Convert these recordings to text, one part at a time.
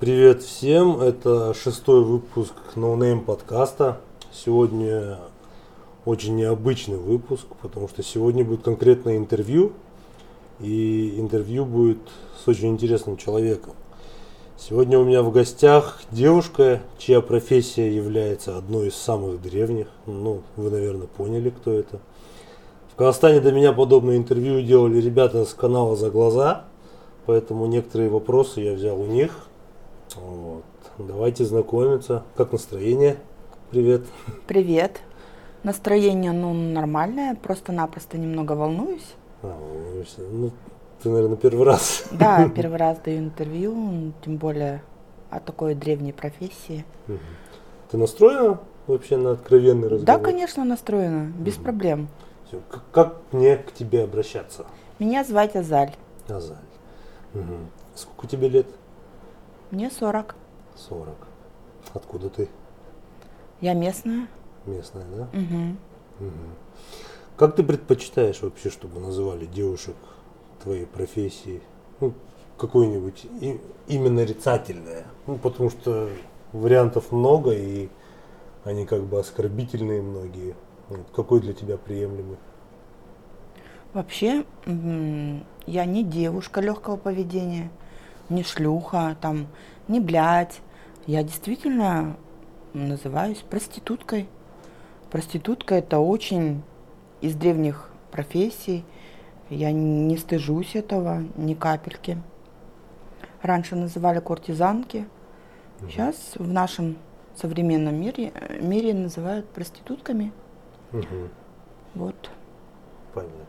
Привет всем, это шестой выпуск No Name подкаста. Сегодня очень необычный выпуск, потому что сегодня будет конкретное интервью, и интервью будет с очень интересным человеком. Сегодня у меня в гостях девушка, чья профессия является одной из самых древних. Ну, вы, наверное, поняли, кто это. В Казахстане до меня подобное интервью делали ребята с канала «За глаза», поэтому некоторые вопросы я взял у них. Вот. Давайте знакомиться. Как настроение? Привет. Привет. Настроение, ну, нормальное, просто-напросто немного волнуюсь. А, волнуешься. Ну, ты, наверное, первый раз. Да, первый раз даю интервью, тем более о такой древней профессии. Ты настроена вообще на откровенный разговор? Да, конечно, настроена, без угу. проблем. Все. Как, как мне к тебе обращаться? Меня звать Азаль. Азаль. Угу. Сколько тебе лет? Мне 40. 40. Откуда ты? Я местная. Местная, да? Угу. Угу. Как ты предпочитаешь вообще, чтобы называли девушек твоей профессии? Ну, какое-нибудь и, имя нарицательное. Ну, потому что вариантов много, и они как бы оскорбительные многие. Вот, какой для тебя приемлемый? Вообще, я не девушка легкого поведения не шлюха, там, не блядь. Я действительно называюсь проституткой. Проститутка это очень из древних профессий. Я не стыжусь этого ни капельки. Раньше называли куртизанки. Сейчас в нашем современном мире, мире называют проститутками. Угу. Вот. Понятно.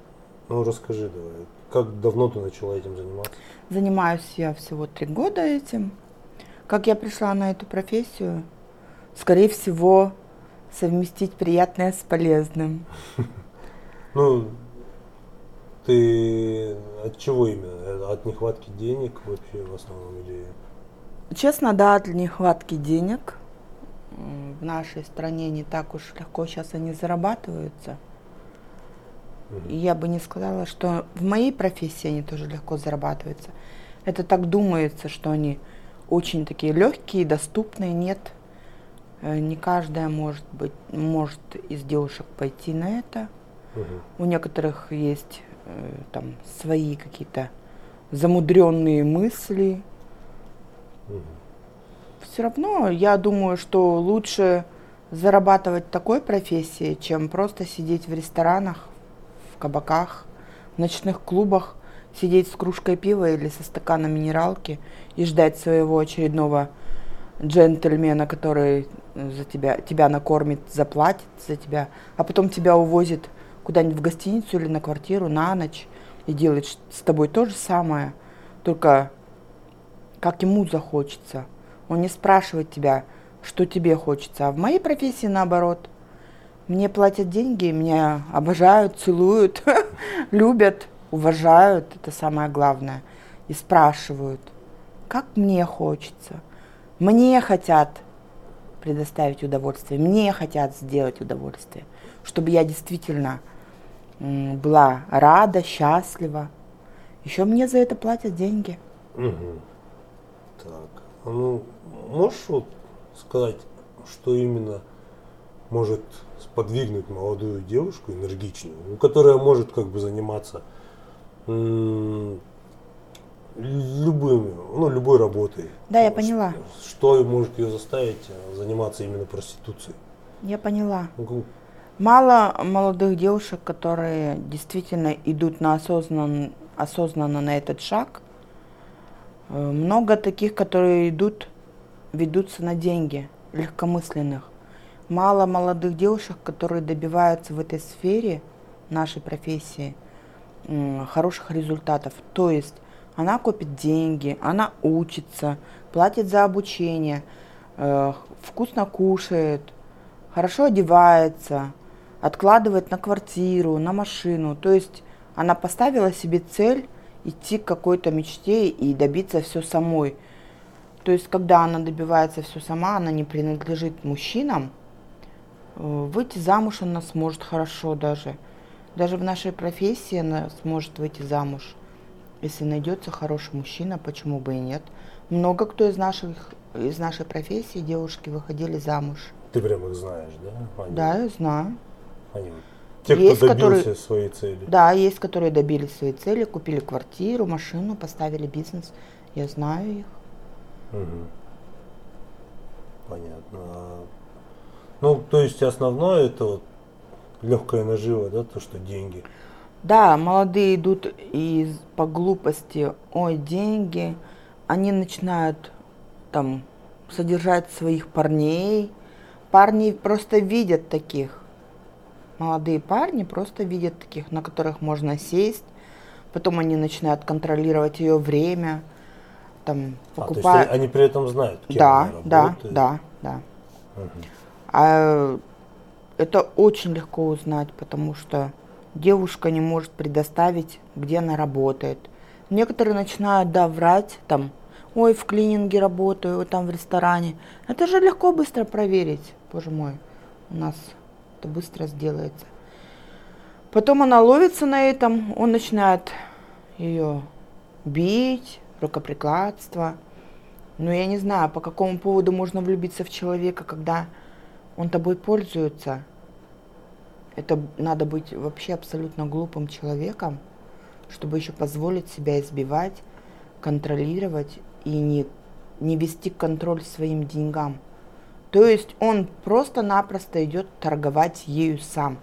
Ну расскажи давай, как давно ты начала этим заниматься? Занимаюсь я всего три года этим. Как я пришла на эту профессию? Скорее всего, совместить приятное с полезным. Ну, ты от чего именно? От нехватки денег вообще в основном или? Честно, да, от нехватки денег. В нашей стране не так уж легко сейчас они зарабатываются. И я бы не сказала, что в моей профессии они тоже легко зарабатываются. Это так думается, что они очень такие легкие, доступные. Нет, э, не каждая может быть, может из девушек пойти на это. Угу. У некоторых есть э, там свои какие-то замудренные мысли. Угу. Все равно я думаю, что лучше зарабатывать такой профессией, чем просто сидеть в ресторанах кабаках, в ночных клубах, сидеть с кружкой пива или со стаканом минералки и ждать своего очередного джентльмена, который за тебя, тебя накормит, заплатит за тебя, а потом тебя увозит куда-нибудь в гостиницу или на квартиру на ночь и делает с тобой то же самое, только как ему захочется. Он не спрашивает тебя, что тебе хочется. А в моей профессии наоборот – мне платят деньги, меня обожают, целуют, любят, уважают, это самое главное. И спрашивают, как мне хочется. Мне хотят предоставить удовольствие, мне хотят сделать удовольствие, чтобы я действительно была рада, счастлива. Еще мне за это платят деньги. Угу. Так, а ну можешь вот сказать, что именно может сподвигнуть молодую девушку энергичную, ну, которая может как бы заниматься любыми, ну, любой работой. Да, я поняла. Что может ее заставить э, заниматься именно проституцией? Я поняла. Ну, Мало молодых девушек, которые действительно идут на осознан, осознанно на этот шаг. Э, много таких, которые идут, ведутся на деньги, легкомысленных мало молодых девушек, которые добиваются в этой сфере нашей профессии хороших результатов. То есть она копит деньги, она учится, платит за обучение, э, вкусно кушает, хорошо одевается, откладывает на квартиру, на машину. То есть она поставила себе цель идти к какой-то мечте и добиться все самой. То есть, когда она добивается все сама, она не принадлежит мужчинам, выйти замуж она сможет хорошо даже. Даже в нашей профессии она сможет выйти замуж. Если найдется хороший мужчина, почему бы и нет? Много кто из наших из нашей профессии девушки выходили замуж. Ты прям их знаешь, да? Они, да, я знаю. Они те, кто есть, добился которые, своей цели. Да, есть, которые добились своей цели, купили квартиру, машину, поставили бизнес. Я знаю их. Угу. Понятно. Ну, то есть основное это вот легкая нажива, да, то, что деньги. Да, молодые идут и по глупости, ой, деньги, они начинают там содержать своих парней. Парни просто видят таких. Молодые парни просто видят таких, на которых можно сесть. Потом они начинают контролировать ее время. Там, покупают. А, то есть они при этом знают, кем да, они работают? Да, да, да. Угу. А это очень легко узнать, потому что девушка не может предоставить, где она работает. Некоторые начинают, да, врать, там, ой, в клининге работаю, там в ресторане. Это же легко быстро проверить, боже мой, у нас это быстро сделается. Потом она ловится на этом, он начинает ее бить, рукоприкладство. Но я не знаю, по какому поводу можно влюбиться в человека, когда он тобой пользуется. Это надо быть вообще абсолютно глупым человеком, чтобы еще позволить себя избивать, контролировать и не, не вести контроль своим деньгам. То есть он просто-напросто идет торговать ею сам.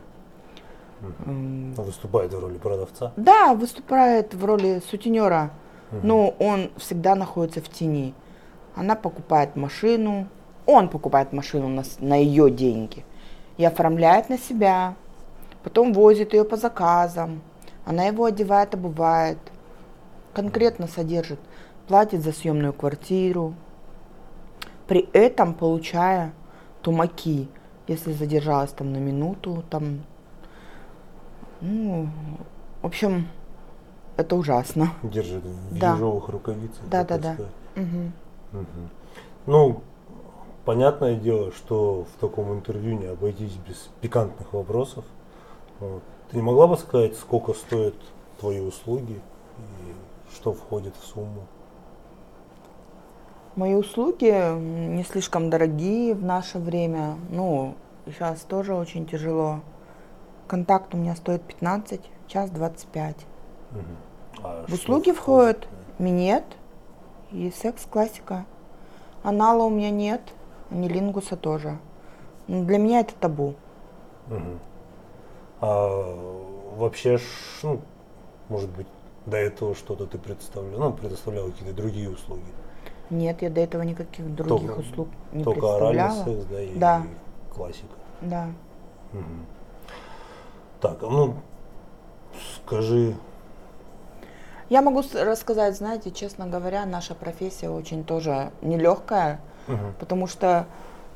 Выступает в роли продавца? Да, выступает в роли сутенера, угу. но он всегда находится в тени. Она покупает машину, он покупает машину на, на ее деньги и оформляет на себя, потом возит ее по заказам, она его одевает, обувает, конкретно содержит, платит за съемную квартиру, при этом получая тумаки, если задержалась там на минуту, там, ну, в общем, это ужасно. Держит в да. ежовых рукавицах. Да, да, да. Угу. Угу. Ну, понятное дело, что в таком интервью не обойтись без пикантных вопросов. Вот. Ты не могла бы сказать, сколько стоят твои услуги и что входит в сумму? Мои услуги не слишком дорогие в наше время. Ну, сейчас тоже очень тяжело. Контакт у меня стоит 15, час 25. Угу. А в услуги входят входит? минет и секс-классика. Анала у меня нет нилингуса тоже. Но для меня это табу. Угу. А вообще, ну, может быть, до этого что-то ты представлял, ну, предоставлял какие-то другие услуги? Нет, я до этого никаких других только, услуг не только представляла. Только секс, да, и, да. и классика. Да. Угу. Так, а ну, скажи, я могу рассказать, знаете, честно говоря, наша профессия очень тоже нелегкая угу. потому что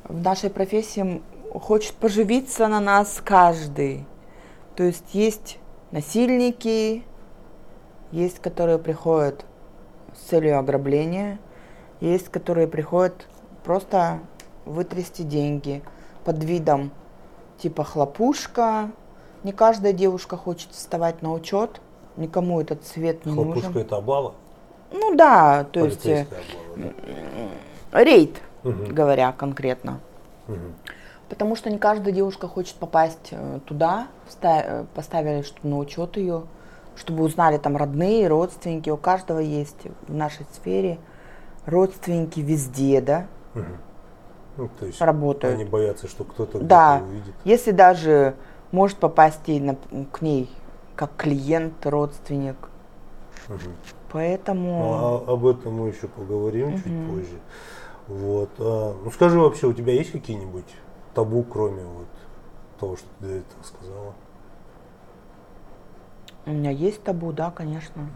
в нашей профессии хочет поживиться на нас каждый. То есть есть насильники, есть, которые приходят с целью ограбления, есть, которые приходят просто вытрясти деньги под видом типа хлопушка. Не каждая девушка хочет вставать на учет, никому этот цвет не хлопушка нужен. Хлопушка это облава? Ну да, то есть э, облава, да рейд, угу. говоря конкретно. Угу. Потому что не каждая девушка хочет попасть э, туда, э, поставили что на учет ее, чтобы узнали там родные, родственники. У каждого есть в нашей сфере родственники везде, да? Угу. Ну, то есть работают. Они боятся, что кто-то да. увидит. Если даже может попасть и на, к ней как клиент, родственник. Угу. Поэтому. Ну, а об этом мы еще поговорим угу. чуть позже. Вот. А, ну скажи вообще, у тебя есть какие-нибудь табу, кроме вот того, что ты до этого сказала? У меня есть табу, да, конечно.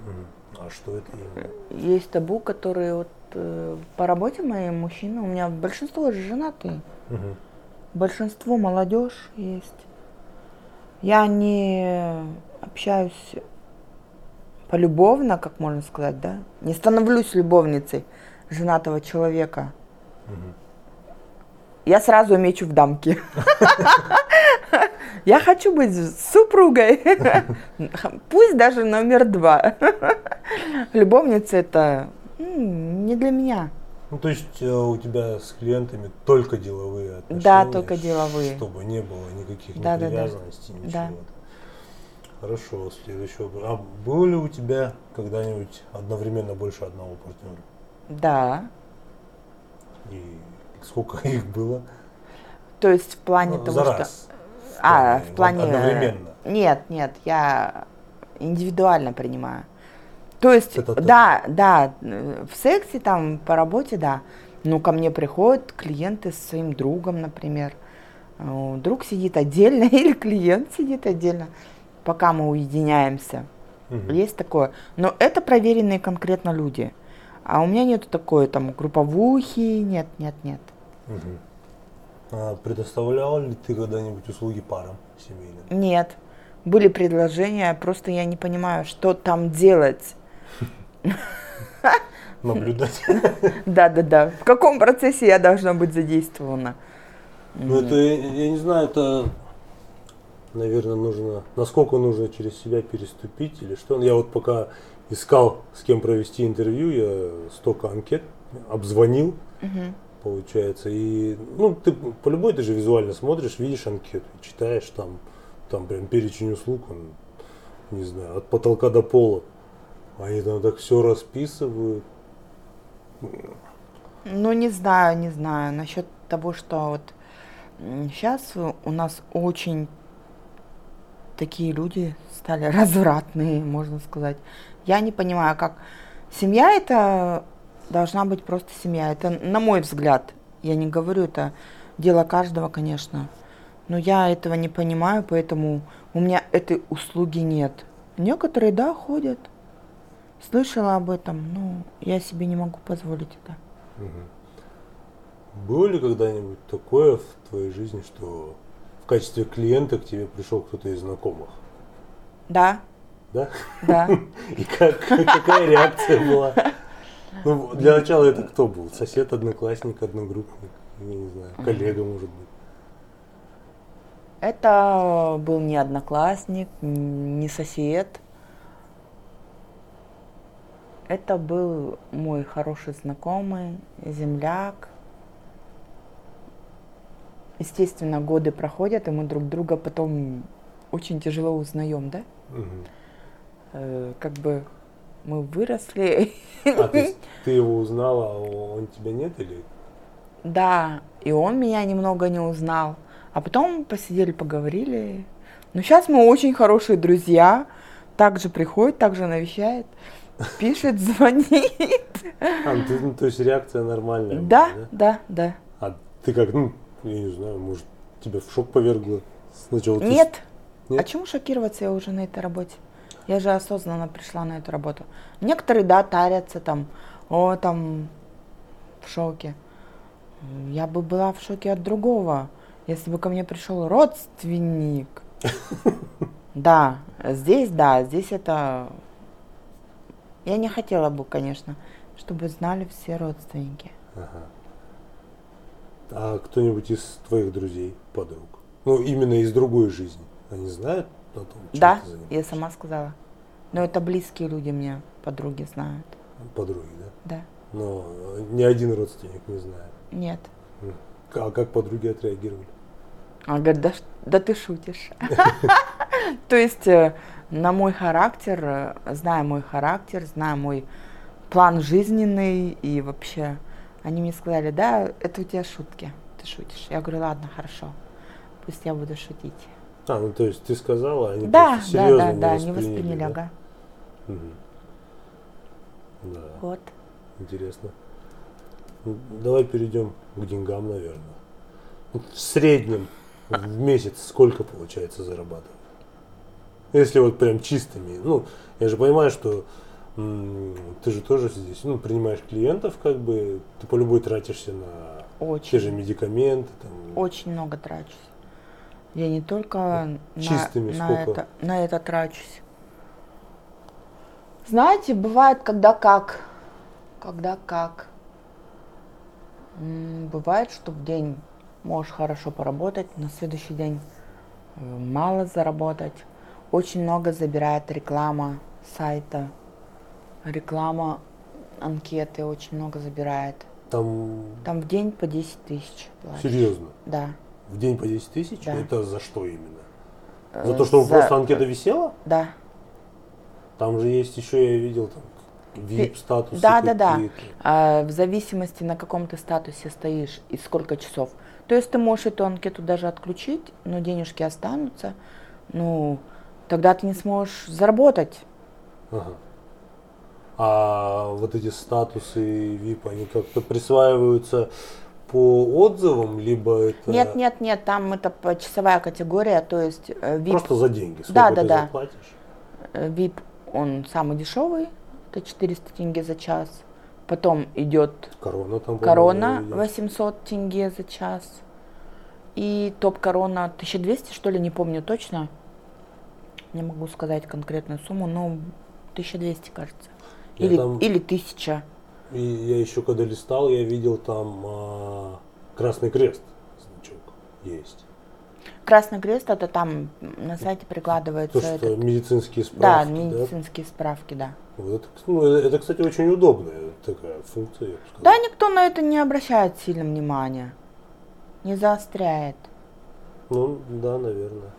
А что это именно? Есть табу, которые вот э, по работе мои мужчины, у меня большинство же женатые. Угу. Большинство молодежь есть. Я не общаюсь полюбовно, как можно сказать, да? Не становлюсь любовницей женатого человека. Я сразу мечу в дамки. Я хочу быть супругой. Пусть даже номер два. Любовница это не для меня. Ну, то есть э, у тебя с клиентами только деловые отношения? Да, только деловые. Чтобы не было никаких да, непривязанностей, да, да. ничего. Да. Хорошо, следующий вопрос. А было ли у тебя когда-нибудь одновременно больше одного партнера? Да. И сколько их было? То есть в плане ну, того, за что... раз. А, в плане... Одновременно. Нет, нет, я индивидуально принимаю. То есть, Это да, да, в сексе, там, по работе, да. Ну, ко мне приходят клиенты с своим другом, например. Э, друг сидит отдельно или клиент сидит отдельно, пока мы уединяемся. Угу. Есть такое. Но это проверенные конкретно люди. А у меня нету такой, там, групповухи, нет, нет, нет. Угу. А предоставлял ли ты когда-нибудь услуги парам семейным? Нет. Были предложения, просто я не понимаю, что там делать. Наблюдать. Да, да, да. В каком процессе я должна быть задействована? Ну, это, я не знаю, это, наверное, нужно, насколько нужно через себя переступить или что. Я вот пока искал, с кем провести интервью, я столько анкет обзвонил, Угу. получается. И, ну, ты по любой ты же визуально смотришь, видишь анкету, читаешь там, там прям перечень услуг, он, не знаю, от потолка до пола. Они там так все расписывают. Ну, не знаю, не знаю. Насчет того, что вот сейчас у нас очень такие люди стали развратные, можно сказать. Я не понимаю, как семья это должна быть просто семья. Это на мой взгляд. Я не говорю, это дело каждого, конечно. Но я этого не понимаю, поэтому у меня этой услуги нет. Некоторые, да, ходят. Слышала об этом, но я себе не могу позволить это. Угу. Было ли когда-нибудь такое в твоей жизни, что в качестве клиента к тебе пришел кто-то из знакомых? Да. Да? Да. И как, какая реакция была? Ну, для начала это кто был? Сосед, одноклассник, одногруппник? Я не знаю, коллега, может быть. Это был не одноклассник, не сосед. Это был мой хороший знакомый, земляк. Естественно, годы проходят, и мы друг друга потом очень тяжело узнаем, да? Угу. Э, как бы мы выросли. А ты, ты его узнала, а он тебя нет или? Да, и он меня немного не узнал. А потом посидели, поговорили. Но сейчас мы очень хорошие друзья. Также приходит, также навещает, пишет, звонит. А, ну, ты, ну, то есть реакция нормальная? Да, была, да, да. А ты как, ну, я не знаю, может, тебя в шок повергло сначала? ты Нет. Нет? А чему шокироваться я уже на этой работе? Я же осознанно пришла на эту работу. Некоторые, да, тарятся там, о, там, в шоке. Я бы была в шоке от другого, если бы ко мне пришел родственник. Да, здесь, да, здесь это... Я не хотела бы, конечно, чтобы знали все родственники. Ага. А кто-нибудь из твоих друзей, подруг? Ну, именно из другой жизни. Они знают о том, чем Да, я сама сказала. Но это близкие люди мне, подруги знают. Подруги, да? Да. Но ни один родственник не знает. Нет. А как подруги отреагировали? Он говорит, да, да ты шутишь. То есть э, на мой характер, э, зная мой характер, зная мой план жизненный и вообще, они мне сказали, да, это у тебя шутки, ты шутишь. Я говорю, ладно, хорошо, пусть я буду шутить. А, ну то есть ты сказала, они Да, просто да, серьезно да, не да, не восприняли, восприняли, да? ага. Да, Вот. интересно. Ну, Давай перейдем к деньгам, наверное. В среднем в месяц сколько получается зарабатывать? Если вот прям чистыми. Ну, я же понимаю, что м, ты же тоже здесь, ну, принимаешь клиентов, как бы, ты по любой тратишься на те же Очень, медикаменты, там, очень много трачусь. Я не только на, Чистыми на сколько? это, на это трачусь. Знаете, бывает, когда как. Когда как. Бывает, что в день можешь хорошо поработать, на следующий день э, мало заработать. Очень много забирает реклама сайта, реклама анкеты очень много забирает. Там Там в день по 10 тысяч платишь. серьезно. Да. В день по 10 тысяч? Да. Это за что именно? Э, За то, что за- просто анкета висела? Да. Там же есть еще, я видел, там VIP статусы Да, да, да. А, в зависимости на каком ты статусе стоишь и сколько часов. То есть ты можешь эту анкету даже отключить, но денежки останутся. Ну, тогда ты не сможешь заработать. Ага. А вот эти статусы VIP, они как-то присваиваются по отзывам, либо это Нет, нет, нет, там это часовая категория, то есть э, VIP, просто за деньги? Сколько Да, да, ты да. заплатишь? э, VIP, он самый дешевый, это 400 тенге за час. Потом идет Корона там, корона по-моему, идет. 800 тенге за час. И топ корона 1200, что ли, не помню точно. Не могу сказать конкретную сумму, но 1200, кажется. Я Или, там- или 1000. И я еще когда листал, я видел там а, Красный Крест значок есть. Красный крест это там на сайте прикладывается. То, что этот- медицинские да, справки. медицинские справки, да. Вот это, ну, это, кстати, очень удобная такая функция, я бы сказал. Да, никто на это не обращает сильно внимания. Не заостряет. Ну, да, наверное.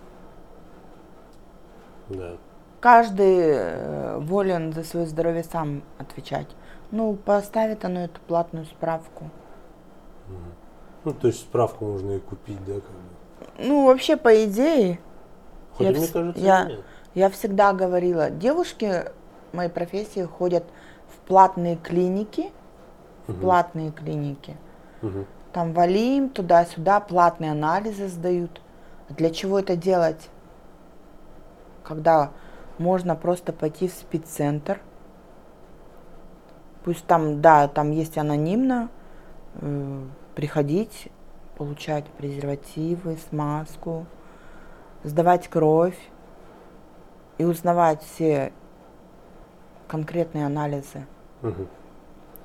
Да. Каждый э, волен за свое здоровье сам отвечать. Ну, поставит оно эту платную справку. Ну, то есть справку можно и купить, да, как бы. Ну, вообще, по идее, Хотя, Я мне кажется, я- нет. я всегда говорила, девушки моей профессии ходят в платные клиники, в Мгм. платные клиники. Мгм. Там валим, туда-сюда, платные анализы сдают. Для чего это делать? Когда можно просто пойти в спеццентр. Пусть там, да, там есть анонимно, э, приходить, получать презервативы, смазку, сдавать кровь и узнавать все конкретные анализы. Мгм.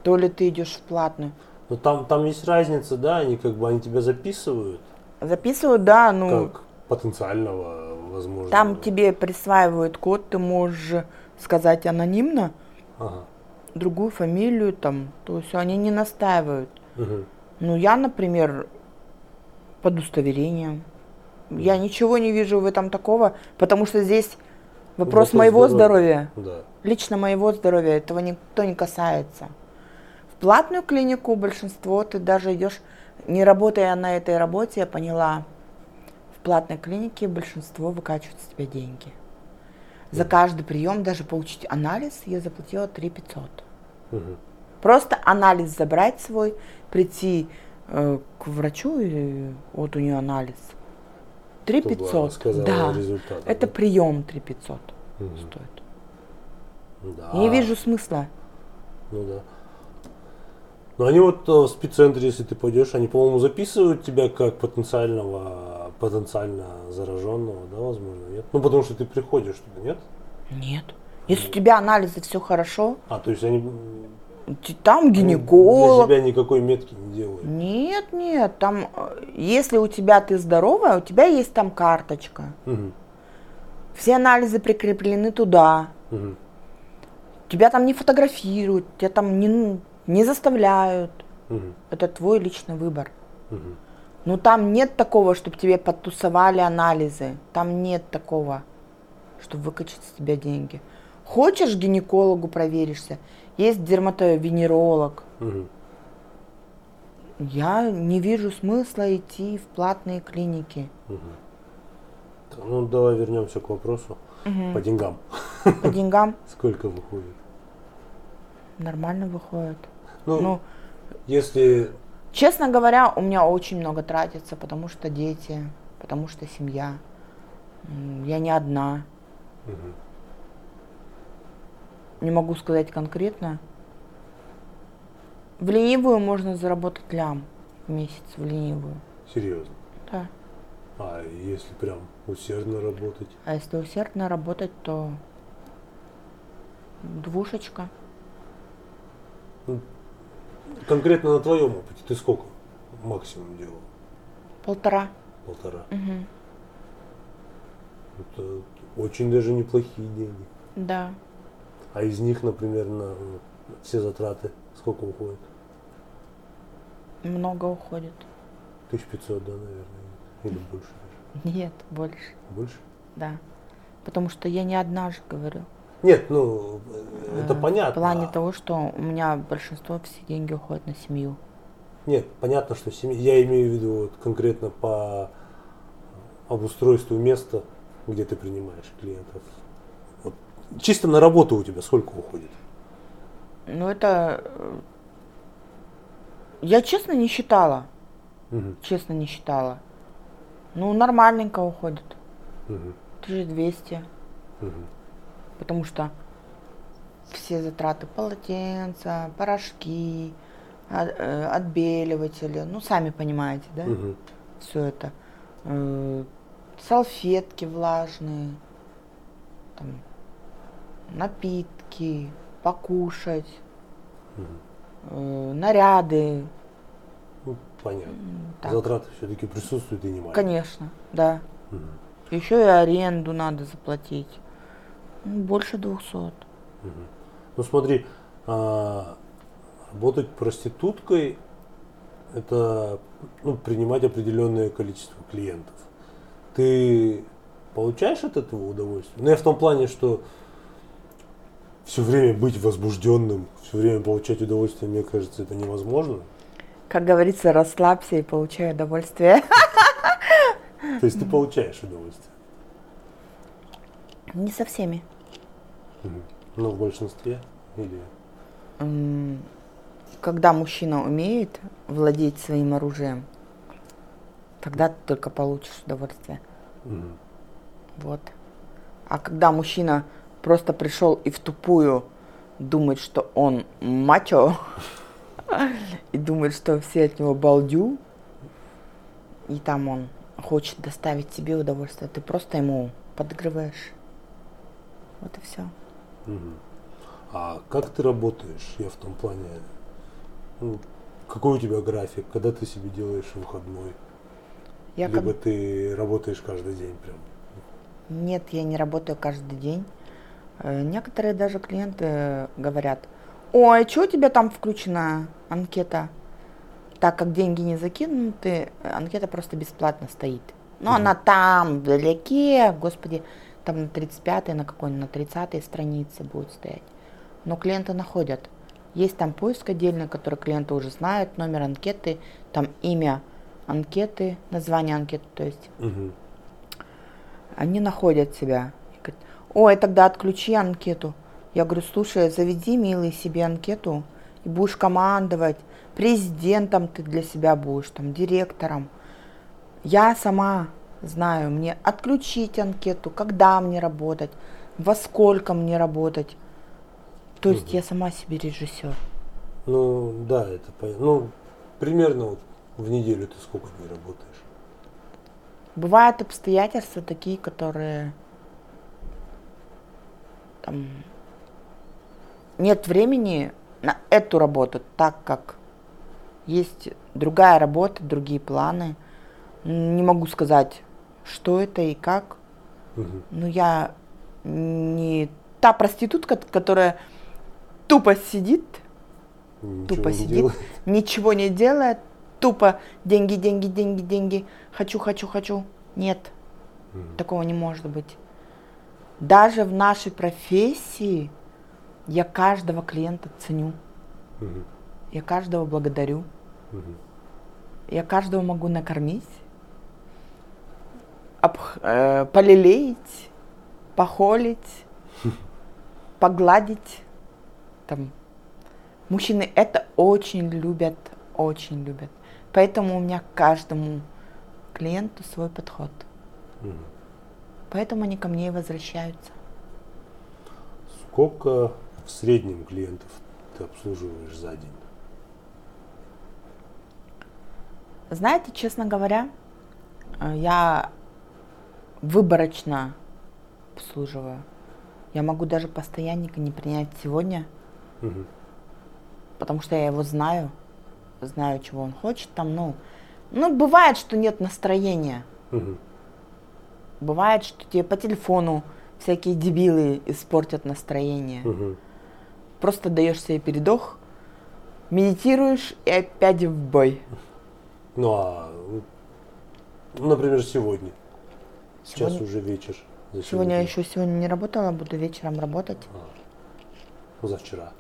То ли ты идешь в платную. Но там, там есть разница, да, они как бы, они тебя записывают, Записывают, да, ну, как потенциального, возможно. Там тебе присваивают код, ты можешь сказать анонимно Ага. Другую фамилию там, то есть они не настаивают. Мгм. Ну, я, например, под удостоверением. Я ничего не вижу в этом такого, потому что здесь вопрос Вопрос моего здоровья. здоровья, Да. лично моего здоровья, этого никто не касается. В платную клинику большинство ты даже идешь, не работая на этой работе, я поняла, в платной клинике большинство выкачивает с тебя деньги. За каждый прием, даже получить анализ, я заплатила 3 500. Мгм. Просто анализ забрать свой, прийти э, к врачу и вот у нее анализ. 3 Чтобы она 500. сказала Да. результат, Это да? прием 3 500 Мгм. стоит. Да. Не вижу смысла. Ну да. Но они вот э, в спеццентре, если ты пойдешь, они, по-моему, записывают тебя как потенциального, потенциально зараженного, да, возможно, нет? Ну, потому что ты приходишь туда, нет? Нет. Если у тебя анализы все хорошо, А, то есть они там гинеколог. для себя никакой метки не делают. Нет, нет, там, э, если у тебя ты здоровая, у тебя есть там карточка. Мгм. Все анализы прикреплены туда. Мгм. Тебя там не фотографируют, тебя там не, не заставляют. Мгм. Это твой личный выбор. Мгм. Ну там нет такого, чтобы тебе подтусовали анализы. Там нет такого, чтобы выкачать с тебя деньги. Хочешь гинекологу проверишься? Есть дерматовенеролог. Мгм. Я не вижу смысла идти в платные клиники. Так, Ну, давай вернемся к вопросу по деньгам. По деньгам Сколько выходит? нормально выходит. Ну, Ну, если... честно говоря, у меня очень много тратится, потому что дети, потому что семья. Я не одна. Мгм. Не могу сказать конкретно. В ленивую можно заработать лям в месяц в ленивую. Серьезно. Да. А если прям усердно работать? А если усердно работать, то двушечка. Конкретно на твоем опыте ты сколько максимум делал? Полтора. Полтора. Мгм. Это очень даже неплохие деньги. Да. А из них, например, на все затраты сколько уходит? Много уходит. 1500, да, наверное, или больше даже. Нет, больше. Больше? Да. Потому что я не одна же говорю. Нет, ну, это Э, понятно. В плане того, что у меня большинство все деньги уходят на семью. Нет, понятно, что семья. Я имею в виду вот конкретно по обустройству места, где ты принимаешь клиентов. Вот чисто на работу у тебя сколько уходит? Ну это... э, Я честно не считала. Мгм, Честно не считала. Ну, нормальненько уходит. мгм, 1200. мгм. Потому что все затраты полотенца, порошки, э, отбеливатели, ну, сами понимаете, да? Мгм. Все это. Э, Салфетки влажные, там, напитки, покушать, э, наряды. Ну, понятно. Так. Затраты все-таки присутствуют и немало. Конечно, да. Мгм, Еще и аренду надо заплатить. Больше 200. мгм. Ну смотри, а, работать проституткой это ну, принимать определенное количество клиентов. Ты получаешь от этого удовольствие? Ну, я в том плане, что все время быть возбужденным, все время получать удовольствие, мне кажется, это невозможно. Как говорится, расслабься и получай удовольствие. То есть ты получаешь удовольствие. Не со всеми. Мгм. Ну, в большинстве. Или... Когда мужчина умеет владеть своим оружием, тогда ты только получишь удовольствие. Мгм. Вот. А когда мужчина просто пришел и в тупую думает, что он мачо, и думает, что все от него балдю, и там он хочет доставить себе удовольствие, ты просто ему подыгрываешь. Вот и все. Мгм. А как ты работаешь? Я в том плане, ну, какой у тебя график, когда ты себе делаешь выходной? Я Либо как... ты работаешь каждый день прям. Нет, я не работаю каждый день. Э, Некоторые даже клиенты говорят, ой, что у тебя там включена анкета? Так как деньги не закинуты, э, анкета просто бесплатно стоит. Но Мгм. она там, вдалеке, господи, там на 35-й, на какой-нибудь, на 30-й странице будет стоять. Но клиенты находят. Есть там поиск отдельный, который клиенты уже знают, номер анкеты, там имя анкеты, название анкеты, то есть Мгм. они находят себя. Говорят, Ой, тогда отключи анкету. Я говорю, слушай, заведи, милый, себе анкету и будешь командовать. Президентом ты для себя будешь, там, директором. Я сама знаю, мне отключить анкету, когда мне работать, во сколько мне работать. То есть я сама себе режиссер. Ну, да, это понятно. Ну, примерно вот в неделю ты сколько дней работаешь? Бывают обстоятельства такие, которые там нет времени на эту работу, так как есть другая работа, другие планы. Не могу сказать, что это и как. Мгм. Но я не та проститутка, которая тупо сидит, Ничего тупо сидит, делаешь? ничего не делает, тупо деньги, деньги, деньги, деньги, хочу, хочу, хочу. Нет, Мгм. такого не может быть. Даже в нашей профессии я каждого клиента ценю, Мгм. я каждого благодарю, Мгм. я каждого могу накормить, обх- э, полелеять, похолить, погладить. Там. Мужчины это очень любят, очень любят. Поэтому у меня к каждому клиенту свой подход. Мгм. Поэтому они ко мне и возвращаются. Сколько в среднем клиентов ты обслуживаешь за день? Знаете, честно говоря, э, я выборочно обслуживаю. Я могу даже постоянника не принять сегодня, Мгм. потому что я его знаю, знаю, чего он хочет. Там, ну, ну бывает, что нет настроения. Мгм. бывает, что тебе по телефону всякие дебилы испортят настроение. Мгм. Просто даешь себе передох, медитируешь и опять в бой. Ну а, ну, например, сегодня. Сейчас Сегодня- уже вечер. За Сегодня я еще сегодня не работала, буду вечером работать. Ну, за вчера.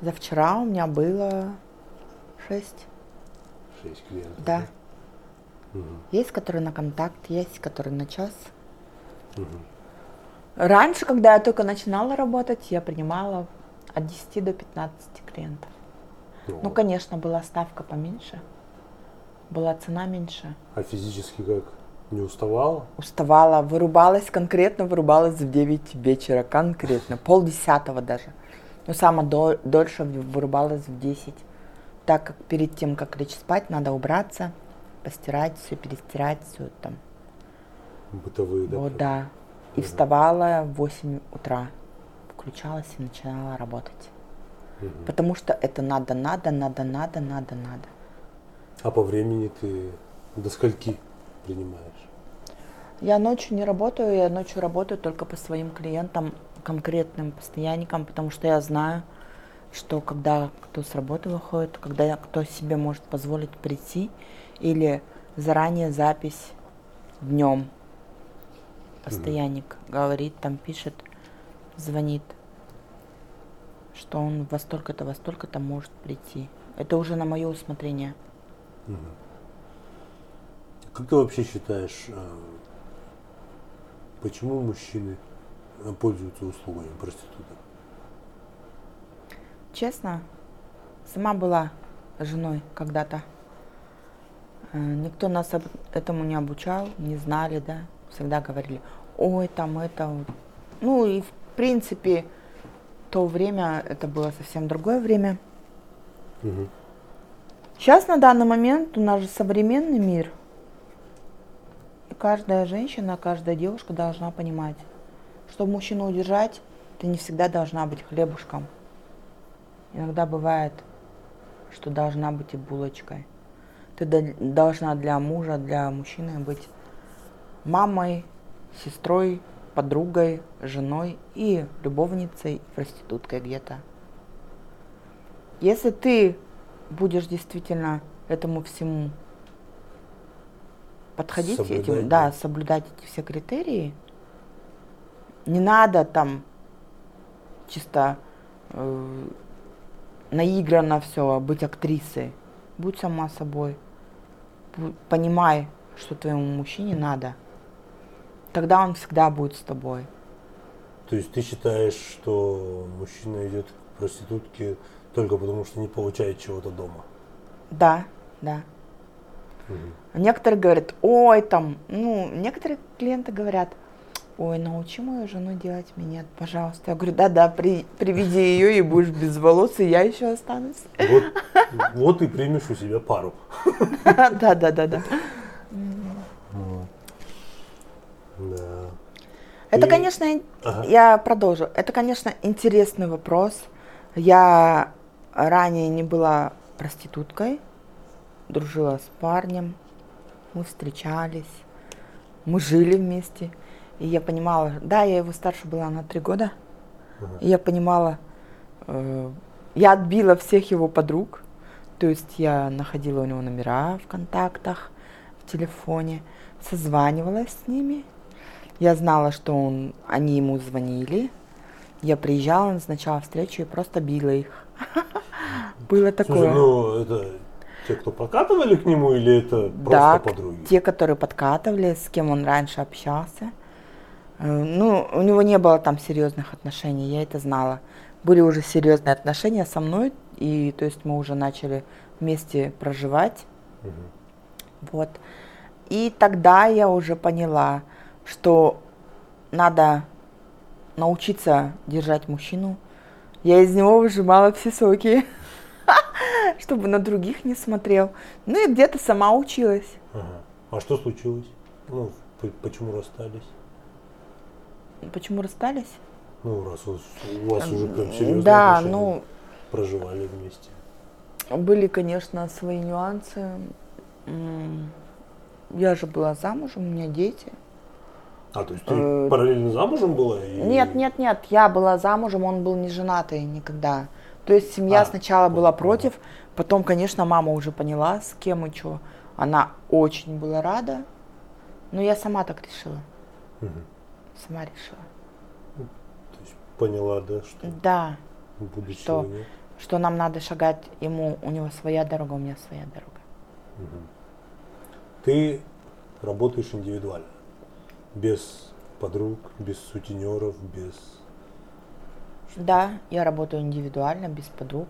За вчера у меня было шесть. Шесть клиентов. Да. Мгм. Есть, которые на контакт, есть, которые на час. Мгм. Раньше, когда я только начинала работать, я принимала от 10 до 15 клиентов. Ну, Вот. конечно, была ставка поменьше, была цена меньше. А физически как? Не уставала? Уставала, вырубалась конкретно, вырубалась в 9 вечера, конкретно, полдесятого даже. Но самое до- дольше вырубалась в 10, так как перед тем, как лечь спать, надо убраться, постирать все, перестирать все там. Бытовые, да? Вот да. И Мгм. вставала в 8 утра, включалась и начинала работать. Мгм. Потому что это надо, надо, надо, надо, надо, надо. А по времени ты до скольки принимаешь? Я ночью не работаю, я ночью работаю только по своим клиентам, конкретным постоянникам, потому что я знаю, что когда кто с работы выходит, когда кто себе может позволить прийти, или заранее запись днем. Постоянник говорит, там пишет, звонит, что он во столько-то, во столько-то может прийти. Это уже на мое усмотрение. Мгм. Как ты вообще считаешь, э, почему мужчины э, пользуются услугами проституток? Честно, сама была женой когда-то. Э, Никто нас этому не обучал, не знали, да. Всегда говорили, ой, там это. вот». Ну и в принципе, то время, это было совсем другое время. Мгм. Сейчас на данный момент у нас же современный мир. Каждая женщина, каждая девушка должна понимать, чтобы мужчину удержать, ты не всегда должна быть хлебушком. Иногда бывает, что должна быть и булочкой. Ты до- должна для мужа, для мужчины быть мамой, сестрой, подругой, женой и любовницей, проституткой где-то. Если ты будешь действительно этому всему подходить, Соблюдать, этим, да. да, соблюдать эти все критерии, не надо там чисто э, наигранно все, быть актрисой. Будь сама собой. Понимай, что твоему мужчине надо. Тогда он всегда будет с тобой. То есть ты считаешь, что мужчина идет к проститутке только потому, что не получает чего-то дома? Да, да. Мгм. Некоторые говорят, ой, там, ну, некоторые клиенты говорят, ой, научи мою жену делать минет, пожалуйста. Я говорю, да-да, при, приведи ее, и будешь без волос, и я еще останусь. Вот, вот и примешь у себя пару. Да-да-да-да. Да. Это, конечно, Ага. я продолжу. Это, конечно, интересный вопрос. Я ранее не была проституткой, дружила с парнем, мы встречались, мы жили вместе. И я понимала, да, я его старше была на три года, Ага. и я понимала, э, я отбила всех его подруг, то есть я находила у него номера в контактах, в телефоне, созванивалась с ними. Я знала, что он, они ему звонили. Я приезжала, назначала встречу и просто била их. Было Слушай, такое. ну это те, кто прокатывали к нему, или это просто Да, подруги? те, которые подкатывали, с кем он раньше общался. Э, Ну, у него не было там серьезных отношений, я это знала. Были уже серьезные отношения со мной, и то есть мы уже начали вместе проживать. Мгм. Вот. И тогда я уже поняла, что надо научиться держать мужчину. Я из него выжимала все соки, чтобы на других не смотрел. Ну и где-то сама училась. Ага. А что случилось? Ну, почему расстались? Почему расстались? Ну, раз у у вас уже прям серьезно Да, ну, проживали вместе. были, конечно, свои нюансы. Я же была замужем, у меня дети. А, то есть ты Э, параллельно замужем была? и- Нет, нет, нет, я была замужем, он был не женатый никогда. То есть семья А, сначала была против, потом, конечно, мама уже поняла, с кем и что. Она очень была рада, но я сама так решила, Мгм. сама решила. То есть поняла, да, что Да, будущего Что? нет. что нам надо шагать, ему, у него своя дорога, у меня своя дорога. Мгм. Ты работаешь индивидуально, без подруг, без сутенеров, без... Да, я работаю индивидуально, без подруг,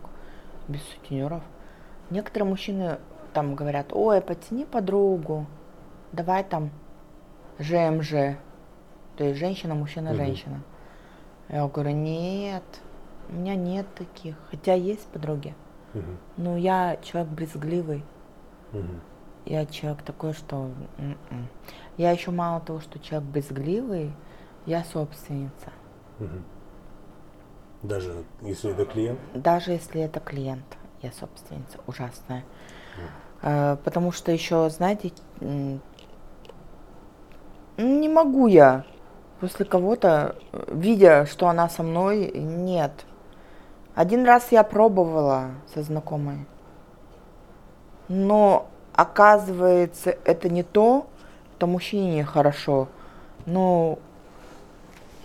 без сутенеров. Некоторые мужчины там говорят, ой, потяни подругу, давай там ЖМЖ, то есть женщина, мужчина, Мгм. женщина. Я говорю, нет, у меня нет таких, хотя есть подруги, Мгм. но я человек брезгливый, Мгм. я человек такой, что м-м. я еще мало того, что человек брезгливый, я собственница. Мгм. Даже если это клиент? Даже если это клиент, я собственница ужасная. Э, Потому что еще, знаете, не могу я после кого-то, э, видя, что она со мной, нет. Один раз я пробовала со знакомой, но оказывается, это не то, то мужчине хорошо. Но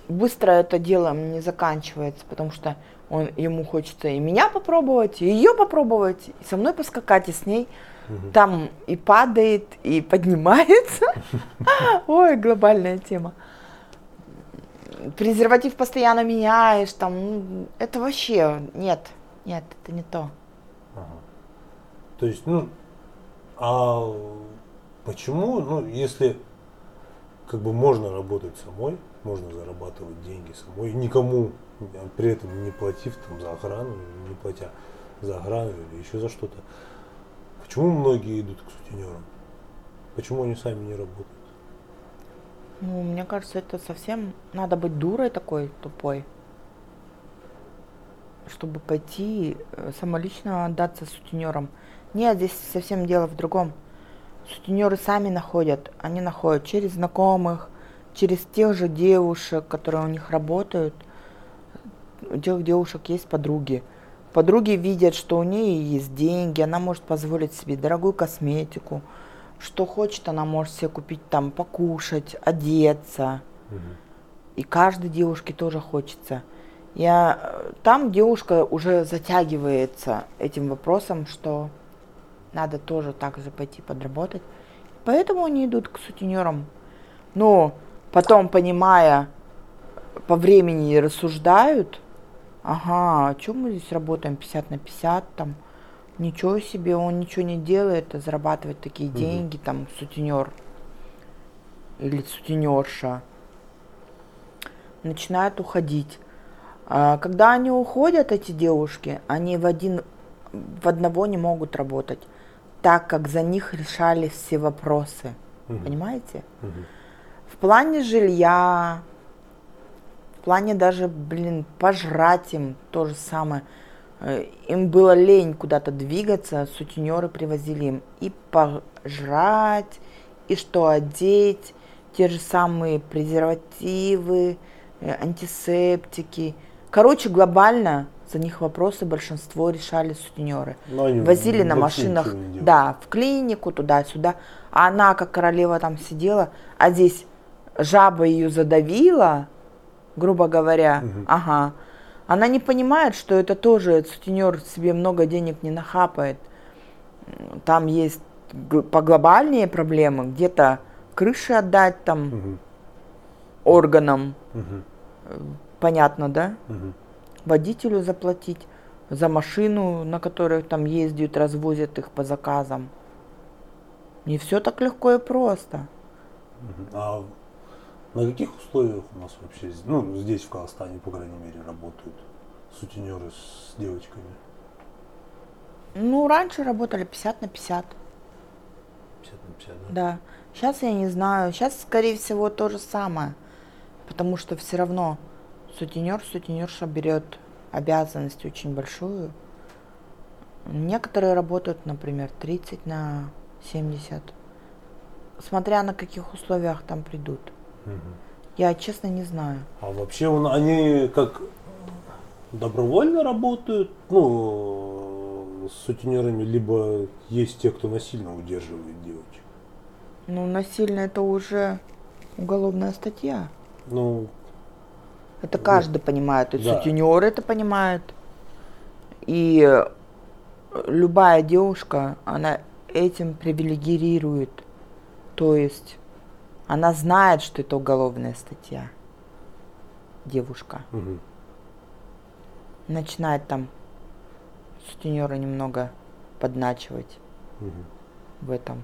быстро это дело не заканчивается, потому что он, ему хочется и меня попробовать, и ее попробовать, и со мной поскакать, и с ней. Мгм. Там и падает, и поднимается. Ой, глобальная тема. Презерватив постоянно меняешь, там, ну, это вообще, нет, нет, это не то. Ага. То есть, ну, а почему, ну, если как бы можно работать самой, можно зарабатывать деньги самой, никому а, при этом не платив там за охрану, не платя за охрану или еще за что-то, почему многие идут к сутенерам? Почему они сами не работают? Ну, мне кажется, это совсем надо быть дурой такой тупой, чтобы пойти э, самолично отдаться сутенерам. Нет, здесь совсем дело в другом. Сутенеры сами находят, они находят через знакомых, через тех же девушек, которые у них работают. У тех девушек есть подруги. Подруги видят, что у нее есть деньги, она может позволить себе дорогую косметику, что хочет, она может себе купить там покушать, одеться. И каждой девушке тоже хочется. Я, э, там девушка уже затягивается этим вопросом, что надо тоже так же пойти подработать. Поэтому они идут к сутенерам. Но потом, понимая, по времени рассуждают, ага, а чем мы здесь работаем 50 на 50, там, ничего себе, он ничего не делает, а зарабатывает такие Мгм. деньги, там, сутенер или сутенерша начинают уходить. А Когда они уходят, эти девушки, они в один в одного не могут работать, так как за них решались все вопросы. Мгм. Понимаете? Мгм. В плане жилья, в плане даже, блин, пожрать им то же самое. Э, Им было лень куда-то двигаться, сутенеры привозили им и пожрать, и что одеть, те же самые презервативы, э, антисептики. Короче, глобально за них вопросы большинство решали сутенеры. Возили на машинах, да, в клинику, туда-сюда. А она, как королева, там сидела, а здесь жаба ее задавила, грубо говоря, Мгм. ага. Она не понимает, что это тоже сутенер себе много денег не нахапает. Там есть поглобальнее проблемы, где-то крыши отдать там Мгм. органам, Мгм. понятно, да? Мгм. водителю заплатить за машину, на которой там ездят, развозят их по заказам. Не все так легко и просто. А на каких условиях у нас вообще, ну, здесь, в Казахстане, по крайней мере, работают сутенеры с девочками? Ну, раньше работали 50 на 50, 50 на 50, да? да. Сейчас я не знаю. Сейчас, скорее всего, то же самое. Потому что все равно сутенер, сутенерша берет обязанность очень большую. Некоторые работают, например, 30 на 70. Смотря на каких условиях там придут. Я честно не знаю. А вообще он, они как добровольно работают, ну, с сутенерами, либо есть те, кто насильно удерживает девочек? Ну, насильно это уже уголовная статья. Ну, Это каждый понимает, и да. сутенер это понимает. И любая девушка, она этим привилегирует. То есть она знает, что это уголовная статья. Девушка. мгм. Начинает там сутенера немного подначивать Мгм. в этом.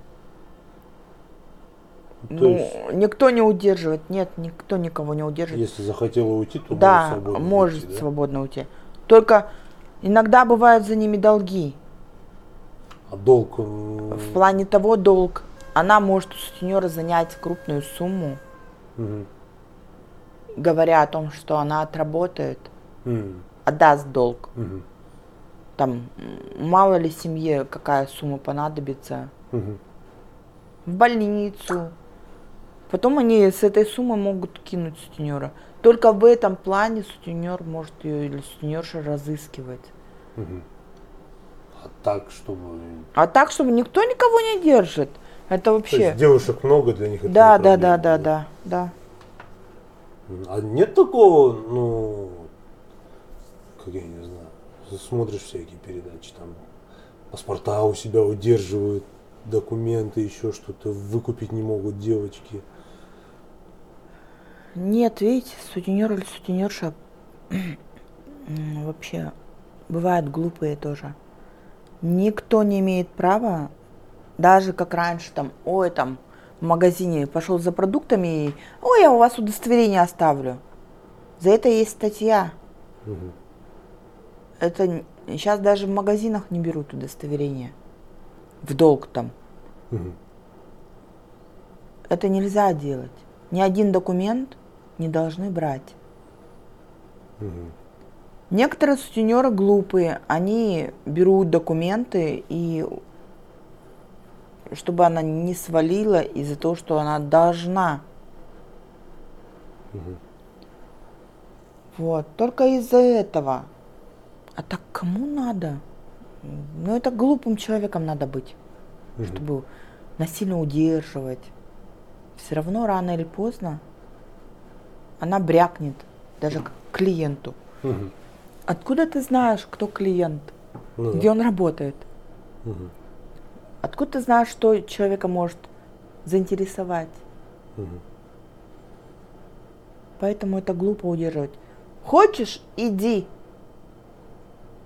То ну, есть, никто не удерживает. Нет, никто никого не удерживает. если захотела уйти, то да, может свободно может уйти, да? свободно уйти. Только иногда бывают за ними долги. А долг, м, В плане того долг. Она может у сутенера занять крупную сумму, мгм. говоря о том, что она отработает, М, отдаст долг. мгм. Там мало ли семье какая сумма понадобится. Мгм. В больницу. Потом они с этой суммы могут кинуть сутенера. Только в этом плане сутенер может ее или сутенерша разыскивать. Мгм. А так, чтобы... А так, чтобы никто никого не держит. Это То вообще. есть девушек много для них это Да, не да, да, да, да, да. М, А нет такого, ну, как я не знаю, смотришь всякие передачи, там паспорта у себя удерживают, документы, еще что-то выкупить не могут девочки. Нет, видите, сутенер или сутенерша вообще бывают глупые тоже. Никто не имеет права, даже как раньше, там, ой, там, в магазине пошел за продуктами и, ой, я у вас удостоверение оставлю. За это есть статья. Мгм. Это сейчас даже в магазинах не берут удостоверение. В долг там. Мгм. Это нельзя делать. Ни один документ не должны брать. Мгм. Некоторые сутенеры глупые, они берут документы и чтобы она не свалила из-за того, что она должна. Мгм. Вот, только из-за этого. А так кому надо? Ну, это глупым человеком надо быть, Мгм. чтобы насильно удерживать. Все равно рано или поздно она брякнет, даже к клиенту. Мгм. Откуда ты знаешь, кто клиент? Ну да. Где он работает? Мгм. Откуда ты знаешь, что человека может заинтересовать? Мгм. Поэтому это глупо удерживать. Хочешь, иди.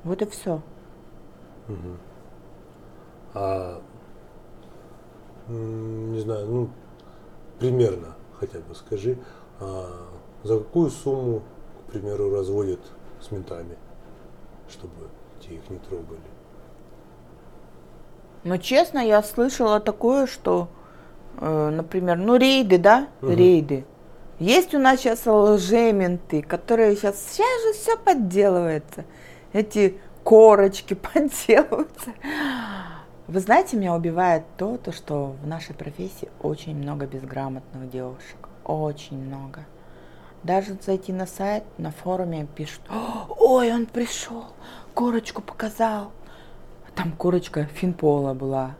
Вот и все. Мгм. А, не знаю, ну, примерно хотя бы скажи, а, за какую сумму, к примеру, разводят с ментами, чтобы те их не трогали? Но честно, я слышала такое, что, э, например, ну рейды, да, Мгм. рейды. Есть у нас сейчас лжементы, которые сейчас, сейчас же все подделывается. Эти корочки подделываются. Вы знаете, меня убивает то, то, что в нашей профессии очень много безграмотных девушек. Очень много. Даже зайти на сайт, на форуме пишут, ой, он пришел, корочку показал. Там корочка Финпола была.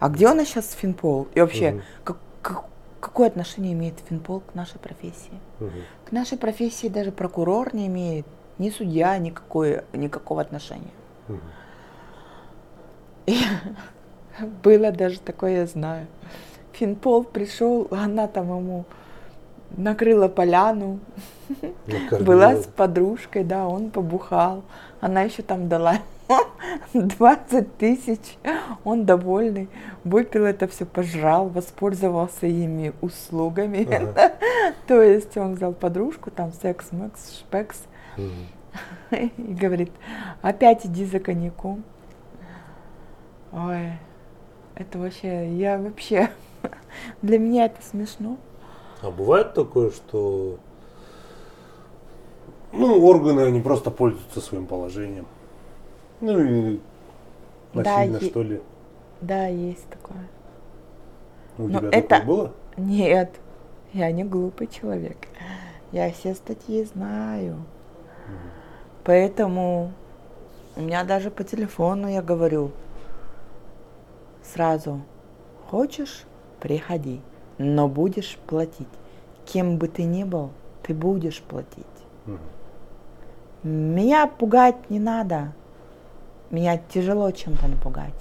А где у нас сейчас Финпол? И вообще, Мгм. как- как- какое отношение имеет Финпол к нашей профессии? Мгм. К нашей профессии даже прокурор не имеет, ни судья никакой, никакого отношения. Мгм. Было даже такое, я знаю. Финпол пришел, она там ему накрыла поляну, Накормила. была с подружкой, да, он побухал. Она еще там дала 20 тысяч, он довольный, выпил это все, пожрал, воспользовался ими услугами. Ага. То есть он взял подружку, там секс, мэкс, шпекс, Мгм. и говорит, опять иди за коньяком. Ой, это вообще, я вообще, для меня это смешно. А бывает такое, что ну, органы, они просто пользуются своим положением. Ну и Да, насильно, е- что ли. Да, есть такое. У Но тебя это- такое было? Нет, Я не глупый человек. Я все статьи знаю. Поэтому у меня даже по телефону я говорю сразу, хочешь, приходи, но будешь платить. Кем бы ты ни был, ты будешь платить. Меня пугать не надо. Меня тяжело чем-то напугать.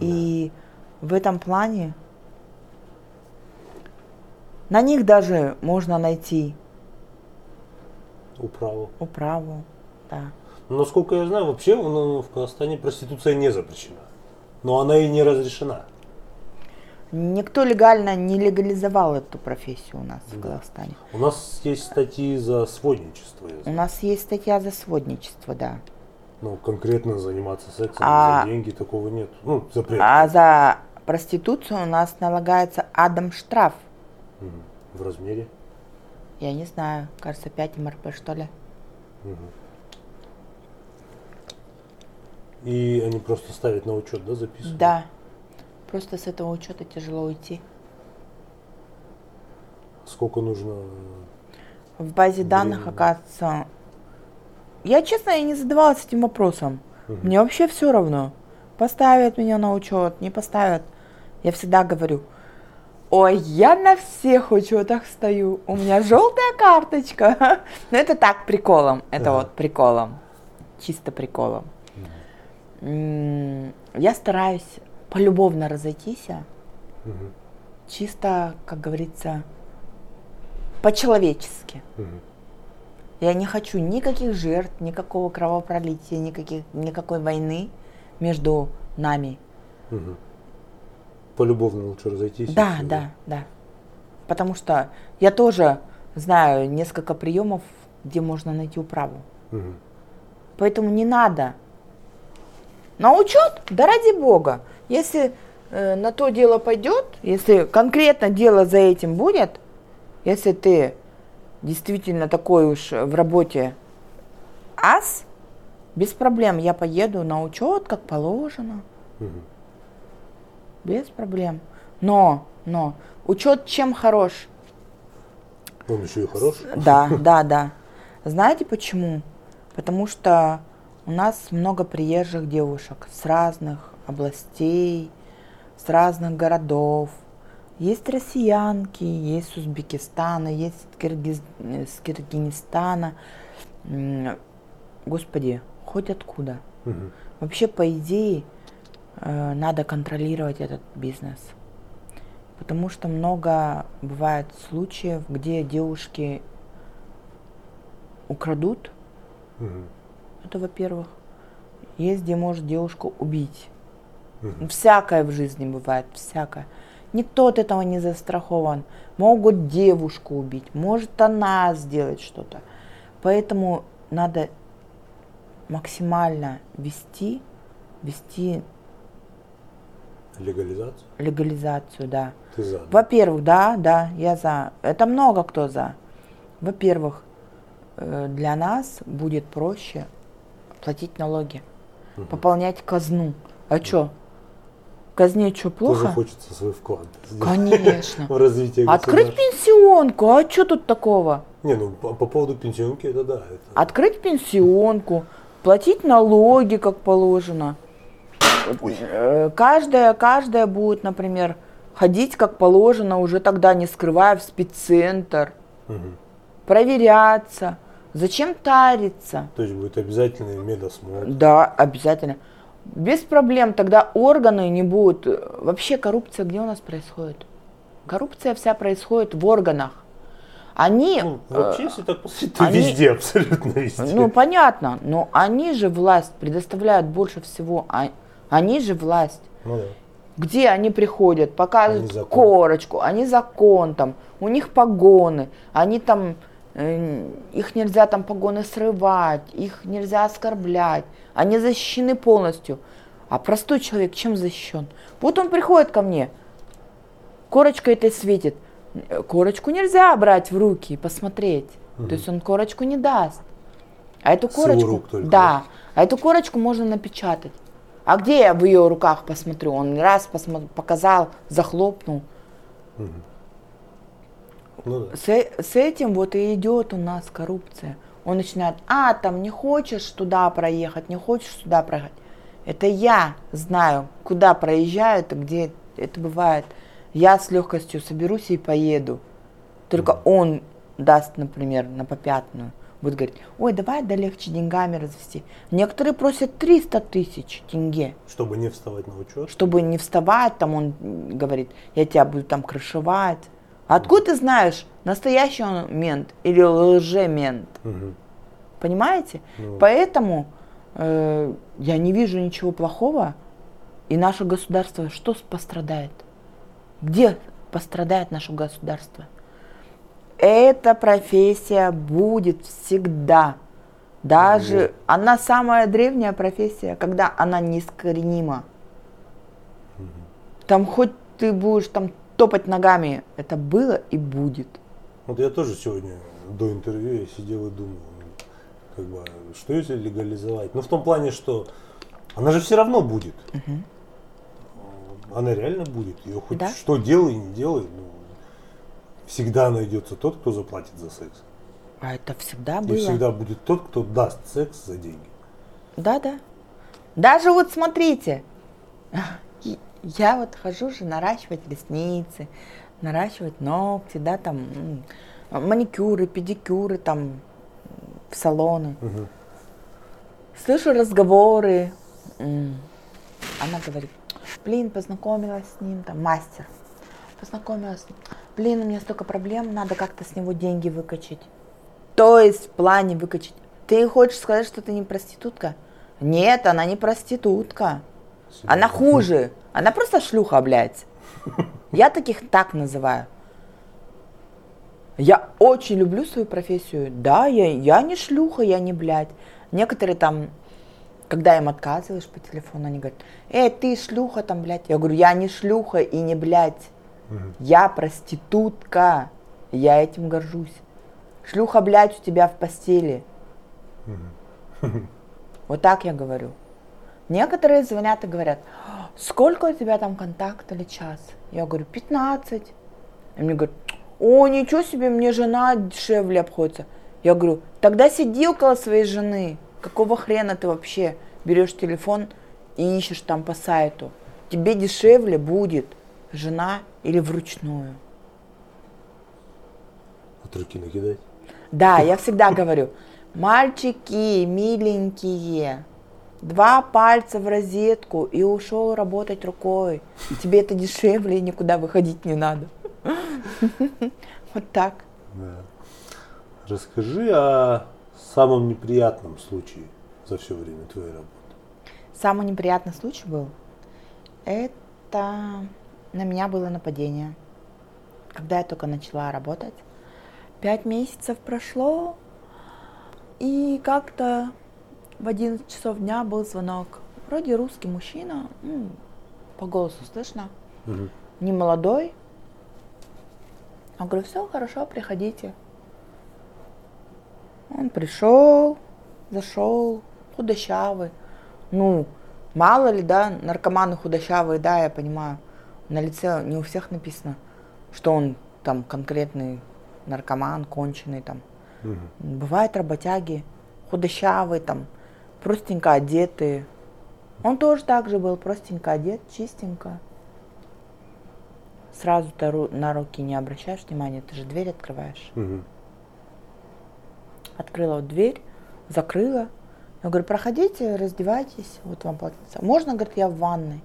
И в этом плане на них даже можно найти Управу. управу. Да. Но, насколько я знаю, вообще ну, в Казахстане проституция не запрещена. Но она и не разрешена. Никто легально не легализовал эту профессию у нас в Казахстане. У нас есть статьи за сводничество. У нас есть статья за сводничество, да. Ну, конкретно заниматься сексом А- за деньги такого нет. Ну, запрет. А за проституцию у нас налагается адам штраф. Мгм. В размере. Я не знаю, кажется, 5 МРП, что ли. И они просто ставят на учет, да, записывают? Да. Просто с этого учета тяжело уйти. Сколько нужно? В базе данных, Времени. оказывается... Я, честно, я не задавалась этим вопросом. Мне вообще все равно. Поставят меня на учет, не поставят. Я всегда говорю, ой, я на всех учетах стою, у меня желтая карточка. Но это так, приколом. Это вот приколом. Чисто приколом. Я стараюсь полюбовно разойтись, Мгм. чисто, как говорится, по-человечески. Мгм. Я не хочу никаких жертв, никакого кровопролития, никаких, никакой войны между нами. Мгм. Полюбовно лучше разойтись. Да, всё, да, да. Потому что я тоже знаю несколько приемов, где можно найти управу. Мгм. Поэтому не надо. На учет, да ради бога. Если э, на то дело пойдет, если конкретно дело за этим будет, если ты действительно такой уж в работе ас, без проблем я поеду на учет, как положено. Мгм. Без проблем. Но, но, учет чем хорош? Он еще и хорош. Да, да, да. Знаете почему? Потому что у нас много приезжих девушек с разных областей, с разных городов. Есть россиянки, есть с Узбекистана, есть Киргиз- с Киргизстана. Господи, хоть откуда. Мгм. Вообще, по идее, э, надо контролировать этот бизнес. Потому что много бывает случаев, где девушки украдут. Мгм. Это во-первых. Есть, где может девушку убить. Мгм. Всякое в жизни бывает, всякое. Никто от этого не застрахован. Могут девушку убить, может она сделать что-то. Поэтому надо максимально вести, вести Легализация? легализацию, да. Ты за? да? Во-первых, да, да, я за. Это много кто за. Во-первых, э, для нас будет проще платить налоги, пополнять казну. А что? Казне что, Тоже плохо? хочется свой вклад Конечно. в развитие Открыть пенсионку, а что тут такого? Не, ну по, по поводу пенсионки это да. Это... Открыть пенсионку, платить налоги, как положено. Э, Каждая, каждая будет, например, ходить как положено, уже тогда не скрывая в спеццентр, Мгм. проверяться. Зачем тариться? То есть будет обязательный медосмотр. Да, обязательно. Без проблем, тогда органы не будут. Вообще коррупция где у нас происходит? Коррупция вся происходит в органах. Они, Ну, э, вообще, если так посмотреть, то они- везде, абсолютно везде. ну понятно, но они же власть предоставляют больше всего. А- Они же власть. Ну да. Где они приходят, показывают Они закон. корочку, они закон там, у них погоны, они там, их нельзя там погоны срывать, их нельзя оскорблять, они защищены полностью. А простой человек чем защищен? Вот он приходит ко мне, корочка этой светит, Э, корочку нельзя брать в руки и посмотреть, то есть он корочку не даст. А эту корочку, да, а эту корочку можно напечатать. А где я в ее руках посмотрю? Он раз посмо- показал, захлопнул. Ну да. С, с этим вот и идет у нас коррупция. Он начинает, а, там не хочешь туда проехать, не хочешь сюда проехать. Это я знаю, куда проезжают и где это бывает. Я с легкостью соберусь и поеду. Только он даст, например, на попятную. Будет говорить, ой, давай да легче деньгами развести. Некоторые просят 300 тысяч тенге Чтобы не вставать на учет. чтобы не вставать, там он говорит, я тебя буду там крышевать. Откуда ты знаешь, настоящий он мент или лжемент? Мгм. Понимаете? Ну. Поэтому э, я не вижу ничего плохого, и наше государство что пострадает? Где пострадает наше государство? Эта профессия будет всегда. Даже она самая древняя профессия, когда она неискоренима. Там хоть ты будешь там топать ногами, это было и будет. Вот я тоже сегодня до интервью я сидел и думал, как бы, что если легализовать? Ну, в том плане, что она же все равно будет. Она реально будет. Ее хоть Да. что делай, не делай, ну, всегда найдется тот, кто заплатит за секс. А это всегда И было. всегда будет тот, кто даст секс за деньги. Да, да. Даже вот смотрите, и- я вот хожу же наращивать ресницы, наращивать ногти, да, там маникюры, педикюры, там в салоны. Мгм. Слышу разговоры. Она говорит, блин, познакомилась с ним, там, мастер. Познакомилась. Блин, у меня столько проблем, надо как-то с него деньги выкачать. То есть в плане выкачать. Ты хочешь сказать, что ты не проститутка? Нет, она не проститутка. Она хуже. Она просто шлюха, блядь. Я таких так называю. Я очень люблю свою профессию. Да, я, я не шлюха, я не блядь. Некоторые там, когда им отказываешь по телефону, они говорят, эй, ты шлюха там, блядь. Я говорю, я не шлюха и не блядь. Мгм. Я проститутка. Я этим горжусь. Шлюха, блядь, у тебя в постели. Вот так я говорю. Некоторые звонят и говорят, сколько у тебя там контакт или час? Я говорю, 15. И мне говорят, о, ничего себе, мне жена дешевле обходится. Я говорю, тогда сиди около своей жены. Какого хрена ты вообще берешь телефон и ищешь там по сайту? Тебе дешевле будет жена или вручную. От руки накидать. Да, я всегда говорю, мальчики, миленькие, два пальца в розетку и ушел работать рукой. Тебе это дешевле и никуда выходить не надо. Вот так. Расскажи о самом неприятном случае за все время твоей работы. Самый неприятный случай был, это на меня было нападение, когда я только начала работать. Пять месяцев прошло, и как-то в 11 часов дня был звонок. Вроде русский мужчина, ну, по голосу слышно, Мгм. не молодой. Я говорю, все хорошо, приходите. Он пришел, зашел, худощавый. Ну, мало ли, да, наркоманы худощавые, да, я понимаю. На лице не у всех написано, что он там конкретный наркоман, конченый там. Мгм. Бывают работяги, худощавые там, простенько одетые. Он тоже так же был, простенько одет, чистенько. Сразу на руки не обращаешь внимания, ты же дверь открываешь. Мгм. Открыла вот дверь, закрыла. Я говорю, проходите, раздевайтесь, вот вам полотенце. Можно, говорит, я в ванной?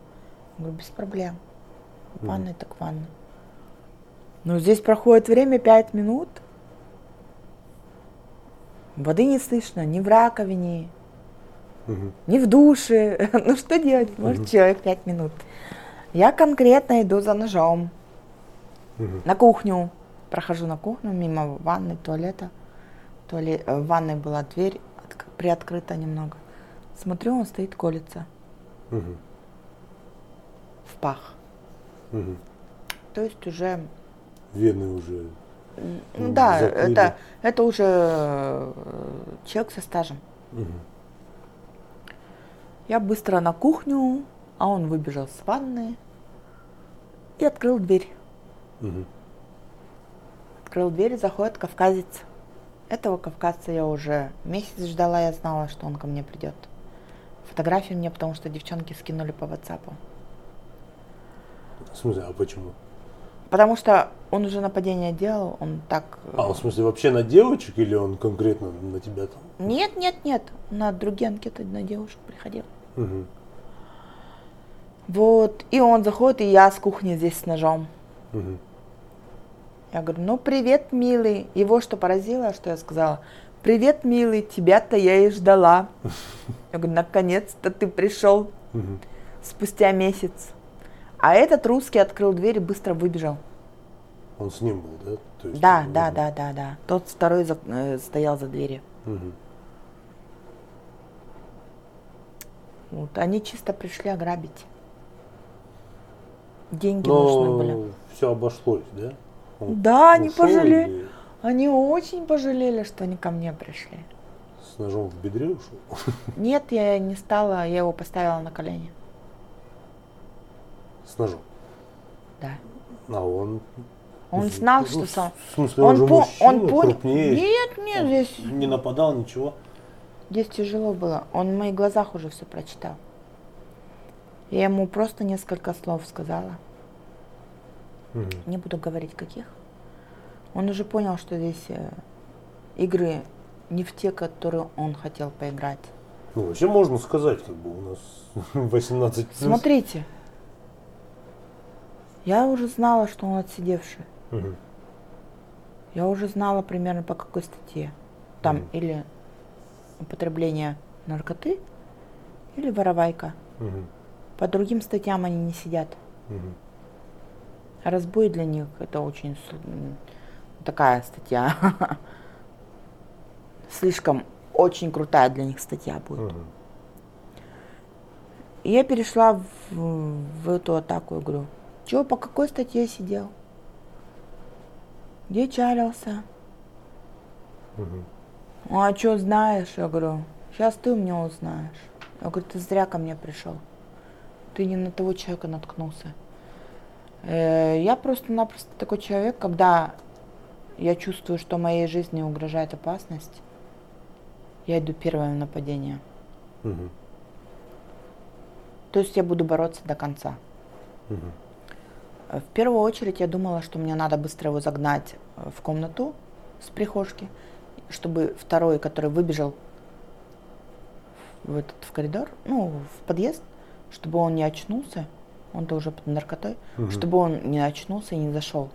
Я говорю, без проблем. В ванной так в ванной. Ну, здесь проходит время 5 минут. Воды не слышно, ни в раковине, Мгм. ни в душе. Ну, что делать? Может, человек 5 минут. Я конкретно иду за ножом Мгм. на кухню. Прохожу на кухню мимо ванной, туалета. Туале- э, В ванной была дверь отк- приоткрыта немного. Смотрю, он стоит, колется Мгм. в пах. Мгм. То есть уже, Вены уже. Ну, да, закрыли. это, это уже э, человек со стажем. Мгм. Я быстро на кухню, а он выбежал с ванны и открыл дверь. Мгм. Открыл дверь, заходит кавказец. Этого кавказца я уже месяц ждала, я знала, что он ко мне придет. Фотографию мне, потому что девчонки скинули по WhatsApp. В смысле, а почему? Потому что он уже нападение делал, он так... э, А, в смысле, вообще на девочек или он конкретно на тебя там? Нет, нет, нет, на другие анкеты на девушек приходил. Мгм. Вот, и он заходит, и я с кухни здесь с ножом. Мгм. Я говорю, ну привет, милый. Его что поразило, что я сказала? Привет, милый, тебя-то я и ждала. Я говорю, наконец-то ты пришел Мгм. спустя месяц. А этот русский открыл дверь и быстро выбежал. Он с ним был, да? То есть, Да, да, да, да, да. Тот второй за- э, стоял за дверью. Мгм. Вот, они чисто пришли ограбить. Деньги нужны были. Но все обошлось, да? Он Да, они пожалели. или Они очень пожалели, что они ко мне пришли. С ножом в бедре ушел? Нет, я не стала, я его поставила на колени. С ножом. Да. А он... Он Ну, знал, ну, что сам. В смысле, Он, он, же по- мужчина, он понял. крупнее. Нет, нет, Он здесь, Не нападал, ничего. Здесь тяжело было. Он в моих глазах уже все прочитал. Я ему просто несколько слов сказала. Мгм. Не буду говорить каких. Он уже понял, что здесь э, игры не в те, которые он хотел поиграть. Ну, вообще можно сказать, как бы у нас 18 плюс. Смотрите. Я уже знала, что он отсидевший. Мгм. Я уже знала примерно по какой статье. Там Мгм. или употребление наркоты, или воровайка. Мгм. По другим статьям они не сидят. А разбой для них это очень такая статья. Слишком очень крутая для них статья будет. И я перешла в, в эту атаку и говорю, чего, по какой статье сидел? Где чалился? Мгм. «Ну, А что знаешь? Я говорю, сейчас ты у меня узнаешь. Я говорю, ты зря ко мне пришел. Ты не на того человека наткнулся. Э, Я просто-напросто такой человек, когда я чувствую, что моей жизни угрожает опасность, я иду первое на нападение. Мгм. То есть я буду бороться до конца. Э, В первую очередь я думала, что мне надо быстро его загнать э, в комнату с прихожки, чтобы второй, который выбежал в этот в коридор, ну, в подъезд, чтобы он не очнулся, он-то уже под наркотой, Мгм. чтобы он не очнулся и не зашел.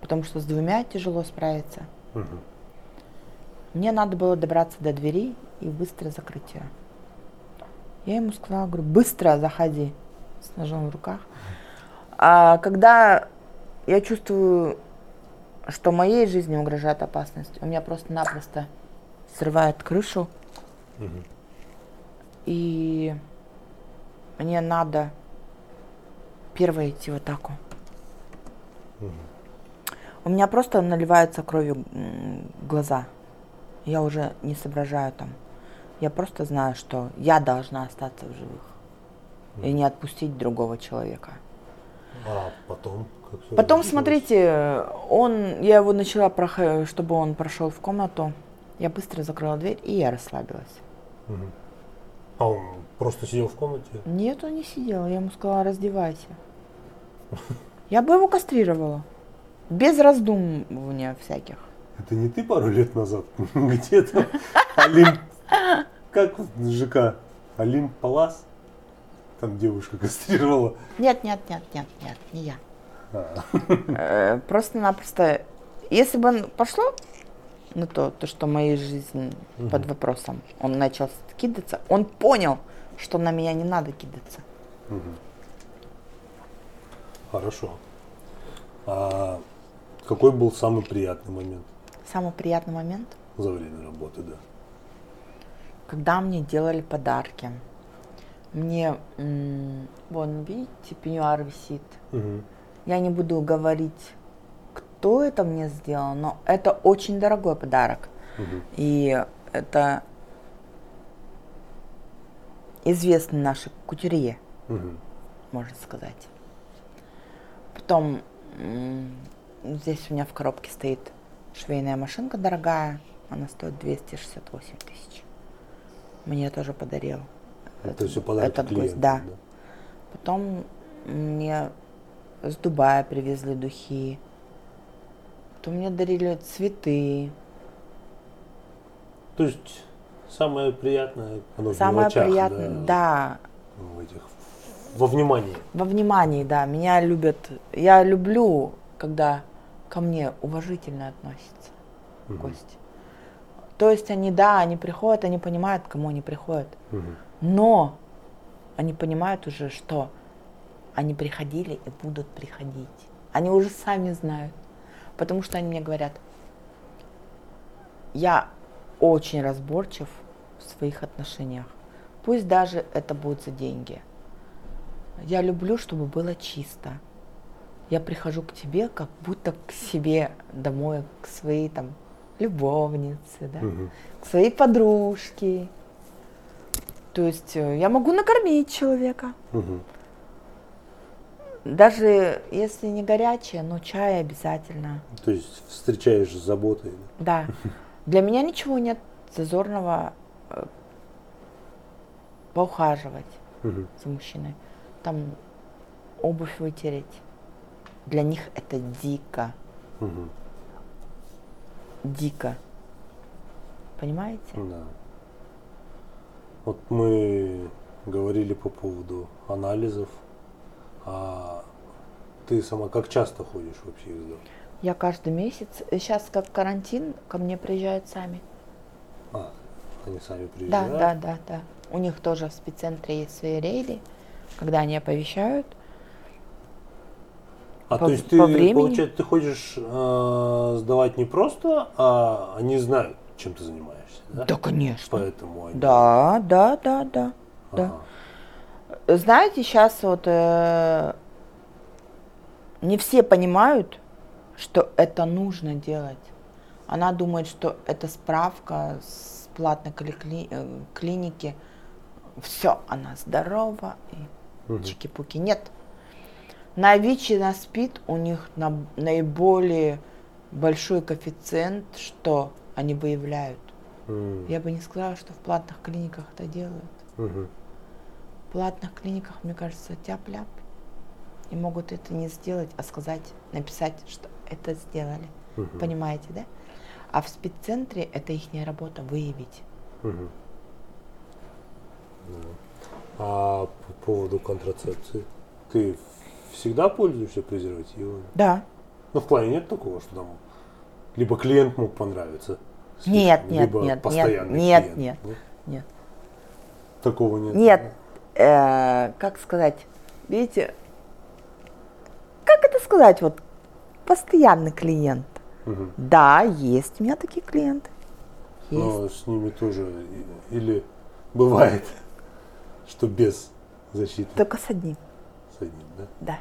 Потому что с двумя тяжело справиться. Мгм. Мне надо было добраться до двери и быстро закрыть ее. Я ему сказала, говорю, быстро заходи с ножом в руках. А когда я чувствую, что моей жизни угрожает опасность, у меня просто-напросто срывает крышу, Мгм. и мне надо первой идти в атаку. Мгм. У меня просто наливаются кровью глаза. Я уже не соображаю там. Я просто знаю, что я должна остаться в живых и не отпустить другого человека. А потом? Потом, смотрите, он, я его начала, чтобы он прошел в комнату. Я быстро закрыла дверь, и я расслабилась. Мгм. А он просто сидел в комнате? Нет, он не сидел. Я ему сказала, раздевайся. Я бы его кастрировала. Без раздумывания всяких. Это не ты пару лет назад где-то Олимп... Как ЖК? Олимп Палас? Там девушка кастрировала. Нет, нет, нет, нет, нет, не я. Э, Просто-напросто, если бы пошло на то, то, что моя жизнь под вопросом, он начал кидаться, он понял, что на меня не надо кидаться. Хорошо. А какой был самый приятный момент Самый приятный момент, за время работы, да? когда мне делали подарки. Мне, вон, видите, пеньюар висит. Мгм. Я не буду говорить, кто это мне сделал, но это очень дорогой подарок. Мгм. И это известный наши кутюрье, Мгм. можно сказать. Потом здесь у меня в коробке стоит швейная машинка дорогая. Она стоит 268 тысяч. Мне тоже подарил. Это все подарки этот гость, клиентам, да. Потом мне с Дубая привезли духи. Потом мне дарили цветы. То есть самое приятное, оно в Самое мелочах, приятное, да, в этих, во внимании. во внимании, да. Меня любят. Я люблю, когда ко мне уважительно относятся Мгм. гости. То есть они, да, они приходят, они понимают, к кому они приходят. Мгм. Но они понимают уже, что они приходили и будут приходить. Они уже сами знают. Потому что они мне говорят, я очень разборчив в своих отношениях. Пусть даже это будет за деньги. Я люблю, чтобы было чисто. Я прихожу к тебе, как будто к себе домой, к своей там любовнице, да Мгм. к своей подружке. То есть э, я могу накормить человека. Мгм. Даже если не горячее, но чай обязательно. То есть встречаешь с заботой. Да. Для меня ничего нет зазорного э, поухаживать Мгм. за мужчиной. Там обувь вытереть. Для них это дико. Мгм. Дико. Понимаете? Да. Вот мы говорили по поводу анализов. А ты сама как часто ходишь вообще их сдавать? Я каждый месяц, сейчас как карантин, ко мне приезжают сами. А, они сами Да, приезжают? да, да, да. У них тоже в спеццентре есть свои рейды, когда они оповещают. А по- то есть ты, по времени. получается, ты ходишь э, сдавать не просто, а они знают, чем ты занимаешься, да? Да, конечно. Поэтому они... Да, да, да, да. да. Знаете, сейчас вот э, не все понимают, что это нужно делать. Она думает, что это справка с платной кли- э, клиники. Все, она здорова и Мгм. чики-пуки. Нет. На ВИЧ и на СПИД у них на- наиболее большой коэффициент, что они выявляют. М, Я бы не сказала, что в платных клиниках это делают. мгм. В платных клиниках, мне кажется, тяп-ляп. И могут это не сделать, а сказать, написать, что это сделали. Мгм. Понимаете, да? А в спеццентре это их работа выявить. Да. А по поводу контрацепции, ты всегда пользуешься презервативами? Да. Ну, в плане нет такого, что там либо клиент мог понравиться, Нет, слишком, нет, либо нет, нет, постоянный нет, клиент, нет. нет? Нет. Такого нет. Нет. Э, как сказать? Видите, как это сказать? Вот постоянный клиент. Мгм. Да, есть у меня такие клиенты. Есть. Но с ними тоже или бывает, что без защиты Только с одним. с одним, да? Да.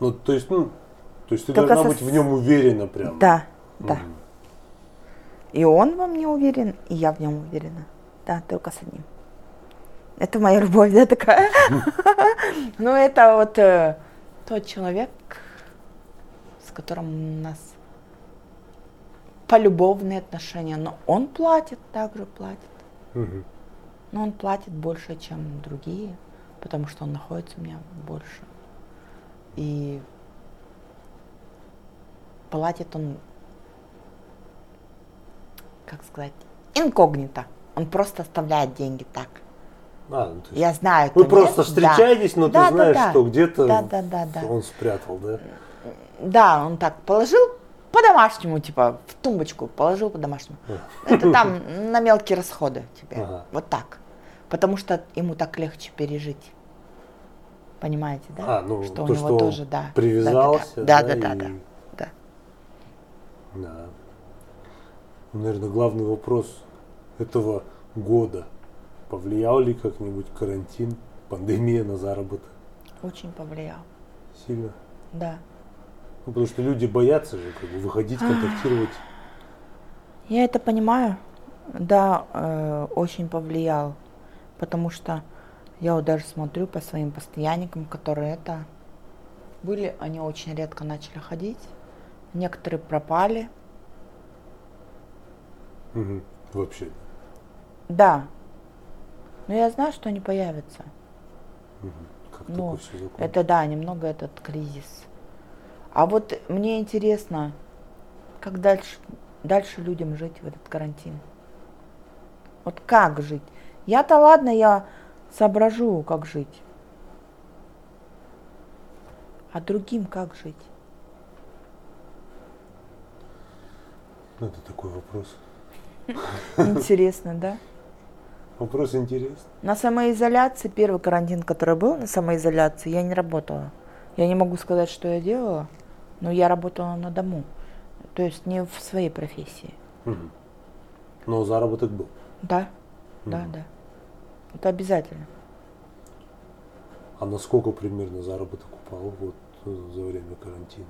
Ну, то есть, ну, то есть ты Только должна со быть в нем уверена прям. Да, да. Мгм. И он во мне уверен, и я в нем уверена. Да, только с одним. Это моя любовь, да, такая. Ну, это вот э, тот человек, с которым у нас полюбовные отношения. Но он платит, также платит. Мгм. Но он платит больше, чем другие, потому что он находится у меня больше. И платит он, как сказать, инкогнито. Он просто оставляет деньги так. А, ну, Я знаю. Вы просто да. встречаетесь, но Да, ты да, знаешь, да. что где-то Да, да, да, да. он спрятал, да? Да, он так положил по-домашнему, типа, в тумбочку положил по-домашнему. Это там на мелкие расходы тебе. Ага. Вот так. Потому что ему так легче пережить. Понимаете, да? А, ну, что то, у него что тоже, да. привязался, Да, да, да, да, и- да, да. Да. Ну, Наверное, главный вопрос этого года. Повлиял ли как-нибудь карантин, пандемия на заработок? Очень повлиял. Сильно? Да. Ну, потому что люди боятся же как бы выходить, контактировать. Я это понимаю. Да, э, очень повлиял. потому что я вот даже смотрю по своим постоянникам, которые это были, они очень редко начали ходить. Некоторые пропали. Угу. Вообще. Да. Но я знаю, что они появятся. Угу. Как Ну. Это да, немного этот кризис. А вот мне интересно, как дальше, дальше людям жить в этот карантин? Вот как жить? Я-то ладно, я соображу, как жить. А другим как жить? Ну, Это такой вопрос. Интересно, да? Вопрос интересный. На самоизоляции, первый карантин, который был на самоизоляции, я не работала. Я не могу сказать, что я делала, но я работала на дому. То есть не в своей профессии. Мгм. Но заработок был. Да, да, Мгм. да. Это обязательно. А насколько примерно заработок упал вот э, за время карантина?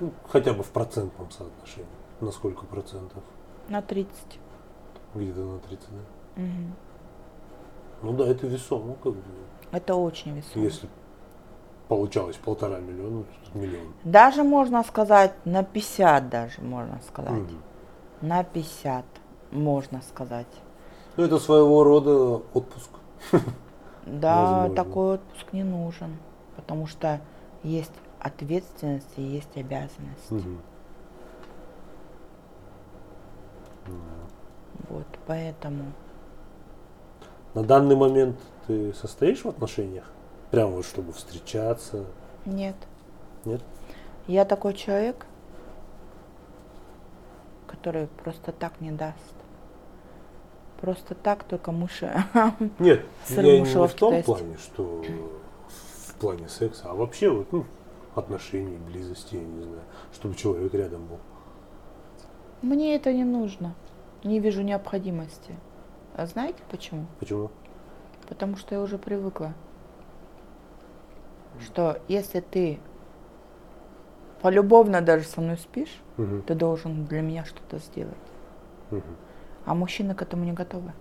Ну, хотя бы в процентном соотношении. На сколько процентов? На 30. Где-то на 30, да? Мгм. Ну да, это весомо, как бы. Это очень весомо. Если получалось полтора миллиона, миллион. Даже можно сказать, на 50 даже можно сказать. Мгм. На 50 можно сказать. Ну, это своего рода отпуск. Да, Возможно. такой отпуск не нужен, потому что есть ответственность и есть обязанность. Вот, поэтому. На данный момент ты состоишь в отношениях? Прямо вот чтобы встречаться? Нет. Нет? Я такой человек, который просто так не даст. Просто так только мыши. Нет, я не в том плане, что в плане секса, а вообще вот, ну, отношений, близости, я не знаю, чтобы человек рядом был. Мне это не нужно. Не вижу необходимости. А знаете почему? Почему? Потому что я уже привыкла, что если ты полюбовно даже со мной спишь, Мгм, ты должен для меня что-то сделать. мгм, А мужчины к этому не готовы.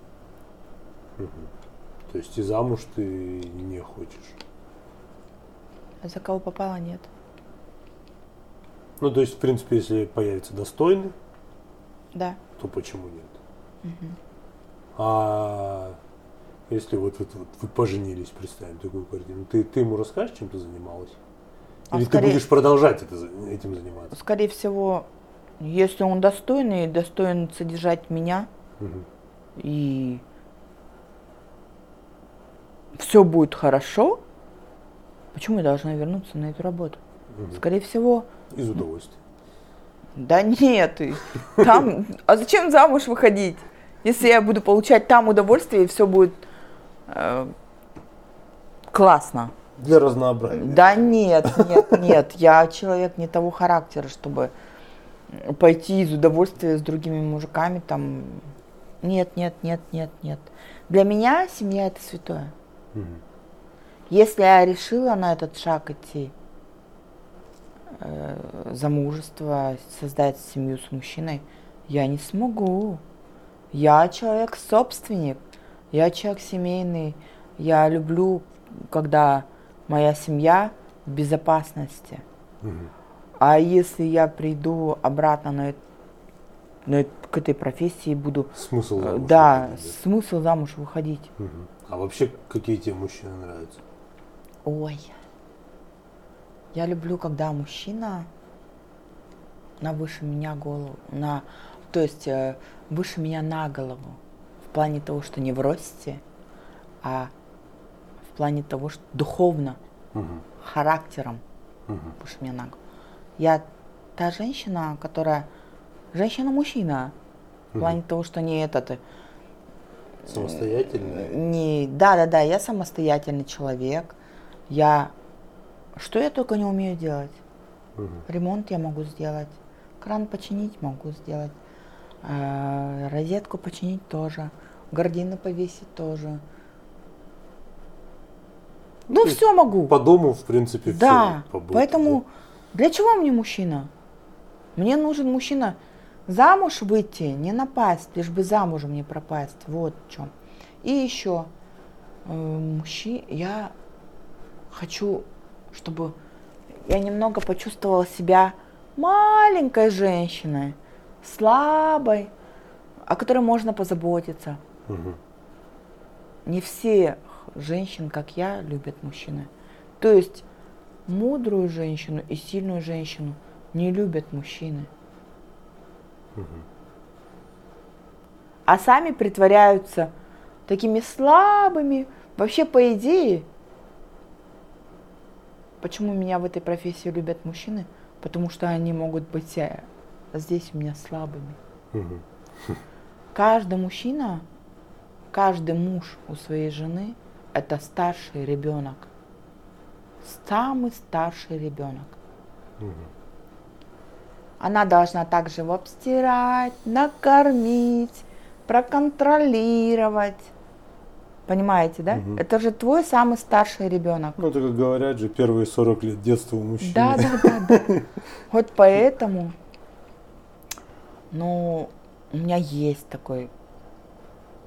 мгм. То есть и замуж ты не хочешь? А за кого попало, нет. Ну, то есть, в принципе, если появится достойный, Да. то почему нет? Мгм. А если вот, вот, вот вы поженились, представим такую картину, ты, ты ему расскажешь, чем ты занималась? А Или скорее- ты будешь продолжать это, этим заниматься? Скорее всего, если он достойный, достоин содержать меня, Мгм. и все будет хорошо, почему я должна вернуться на эту работу? Мгм. Скорее всего, Из удовольствия. да нет, и там, а зачем замуж выходить, если я буду получать там удовольствие и все будет э, классно? Для разнообразия. Да нет, нет, нет, я человек не того характера, чтобы пойти из удовольствия с другими мужиками там. Нет, нет, нет, нет, нет. Для меня семья это святое. Мгм. Если я решила на этот шаг идти, э, замужество, создать семью с мужчиной, я не смогу. Я человек-собственник, я человек семейный, я люблю, когда моя семья в безопасности. Мгм. А если я приду обратно на, на к этой профессии и буду, Смысл э, замуж да, выходить, смысл замуж выходить. Мгм. А вообще, какие тебе мужчины нравятся? Ой. Я люблю, когда мужчина на выше меня голову, на, то есть э, выше меня на голову. В плане того, что не в росте, а в плане того, что духовно, Мгм. характером Мгм. выше меня на голову. Я та женщина, которая... Женщина-мужчина. В плане того, что не этот... э, Самостоятельные? Не, да, да, да, я самостоятельный человек. Я что я только не умею делать. Мгм. Ремонт я могу сделать, кран починить могу сделать, э, розетку починить тоже, гардины повесить тоже. Ну, все могу. По дому, в принципе, Да, все. поэтому для чего мне мужчина? Мне нужен мужчина замуж выйти, не напасть, лишь бы замужем не пропасть. Вот в чем. И еще э, мужчин, я хочу, чтобы я немного почувствовала себя маленькой женщиной, слабой, о которой можно позаботиться. Мгм. Не все женщин, как я, любят мужчины. То есть мудрую женщину и сильную женщину не любят мужчины. А сами притворяются такими слабыми. Вообще, по идее, почему меня в этой профессии любят мужчины? Потому что они могут быть э, здесь у меня слабыми. Мгм. Каждый мужчина, каждый муж у своей жены – это старший ребенок. Самый старший ребенок. Она должна также его обстирать, накормить, проконтролировать. Понимаете, да? Мгм. Это же твой самый старший ребенок. Ну, это как говорят же, первые 40 лет детства у мужчины. Да, да, да, да. Вот поэтому, ну, у меня есть такой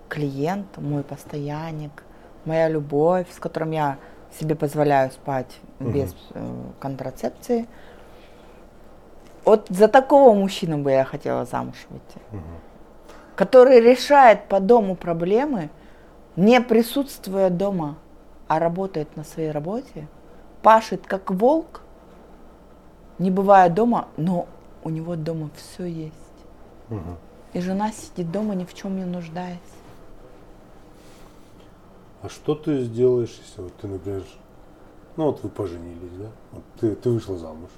клиент, мой постоянник, моя любовь, с которым я себе позволяю спать Мгм. без э, контрацепции. Вот за такого мужчину бы я хотела замуж выйти, Мгм. который решает по дому проблемы, не присутствуя дома, а работает на своей работе, пашет как волк, не бывая дома, но у него дома все есть. Мгм. И жена сидит дома, ни в чем не нуждаясь. А что ты сделаешь, если вот ты, например, ну вот вы поженились, да? Вот ты, ты вышла замуж.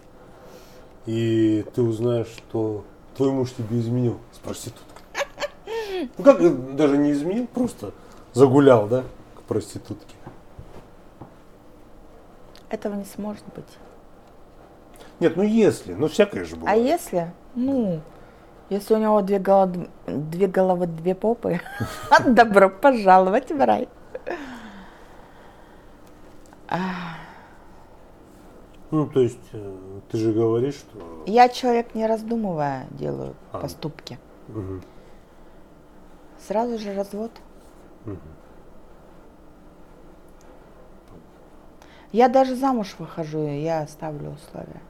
И ты узнаешь, что твой муж тебе изменил с проституткой. Ну как даже не изменил, просто загулял, да, к проститутке. Этого не сможет быть. Нет, ну если, ну всякое же А бывает. если, ну, если у него две головы, две, головы, две попы, добро пожаловать в рай. Ну, то есть, э, ты же говоришь, что... Я человек, не раздумывая, делаю А. поступки. Мгм, Сразу же развод. мгм. Я даже замуж выхожу, и я ставлю условия.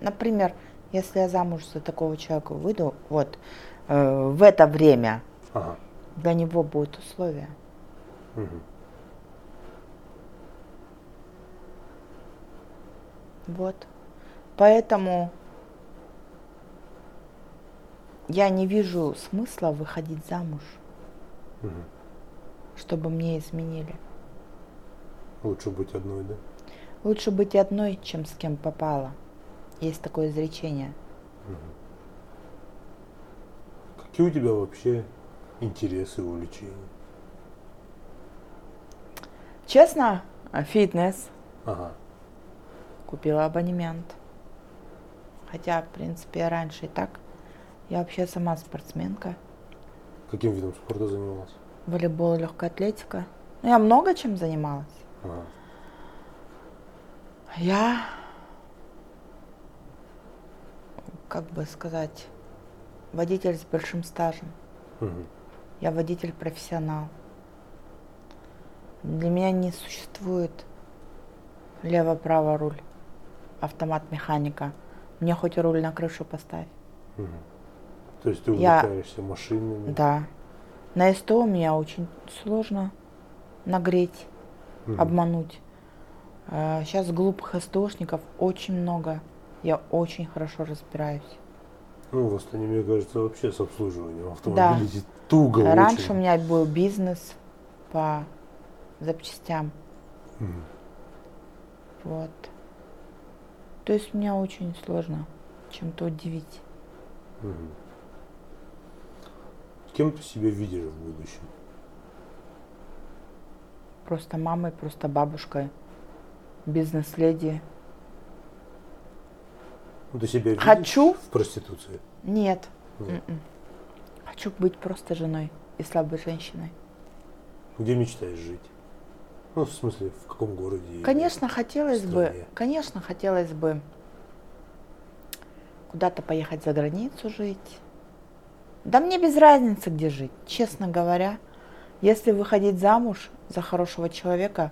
Например, если я замуж за такого человека выйду, вот, э, в это время Ага. для него будут условия. мгм. Вот. Поэтому я не вижу смысла выходить замуж, Мгм. чтобы мне изменили. Лучше быть одной, да? Лучше быть одной, чем с кем попало. Есть такое изречение. Какие у тебя вообще интересы, увлечения? Честно, фитнес. Ага. Купила абонемент. Хотя, в принципе, раньше и так. Я вообще сама спортсменка. Каким видом спорта занималась? Волейбол, легкая атлетика. Ну, я много чем занималась. Ага. Я, как бы сказать, водитель с большим стажем. Мгм. Я водитель-профессионал. Для меня не существует лево-право руль, автомат механика. Мне хоть руль на крышу поставь. Мгм. То есть ты Я- увлекаешься машинами? Да. На СТО меня очень сложно нагреть, Мгм. обмануть. Сейчас глупых СТОшников очень много. Я очень хорошо разбираюсь. Ну, в Астане, мне кажется, вообще с обслуживанием автомобилей туго Раньше очень. у меня был бизнес по запчастям. Мгм. Вот. То есть меня очень сложно чем-то удивить. Мгм. Кем ты себя видишь в будущем? Просто мамой, просто бабушкой, бизнес-леди. Ну, ты себя видишь Хочу. в проституции? Нет. Нет. М-м. Хочу быть просто женой и слабой женщиной. Где мечтаешь жить? Ну, в смысле, в каком городе? Конечно, хотелось бы, конечно, хотелось бы куда-то поехать за границу жить. Да мне без разницы, где жить, честно говоря. Если выходить замуж за хорошего человека,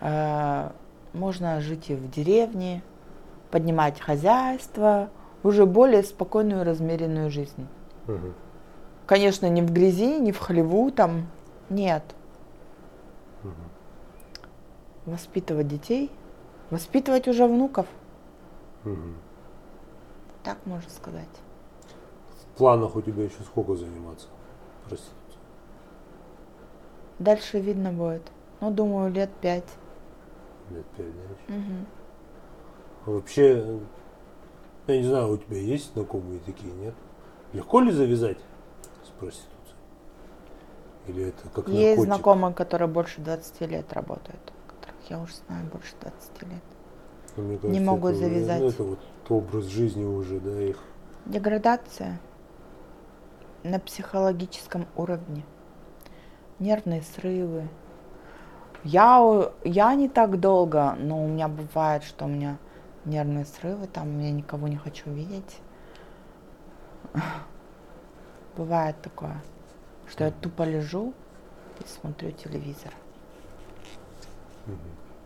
э, можно жить и в деревне, поднимать хозяйство, уже более спокойную размеренную жизнь. Мгм. Конечно, не в грязи, не в хлеву, там нет. Воспитывать детей, воспитывать уже внуков, Мгм. так можно сказать. В планах у тебя еще сколько заниматься проституцией? Дальше видно будет. Ну, думаю, лет пять. Лет пять, да? еще? Вообще, я не знаю, у тебя есть знакомые такие, нет? Легко ли завязать с проституцией? Или это как Есть наркотик? знакомые, которые больше 20 лет работают, которых я уже знаю больше 20 лет. Ну, мне не могу это, завязать. ну, это вот образ жизни уже, да, их. Деградация на психологическом уровне. Нервные срывы. Я, я не так долго, но у меня бывает, что у меня нервные срывы, там я никого не хочу видеть. Бывает такое, что я тупо лежу и смотрю телевизор.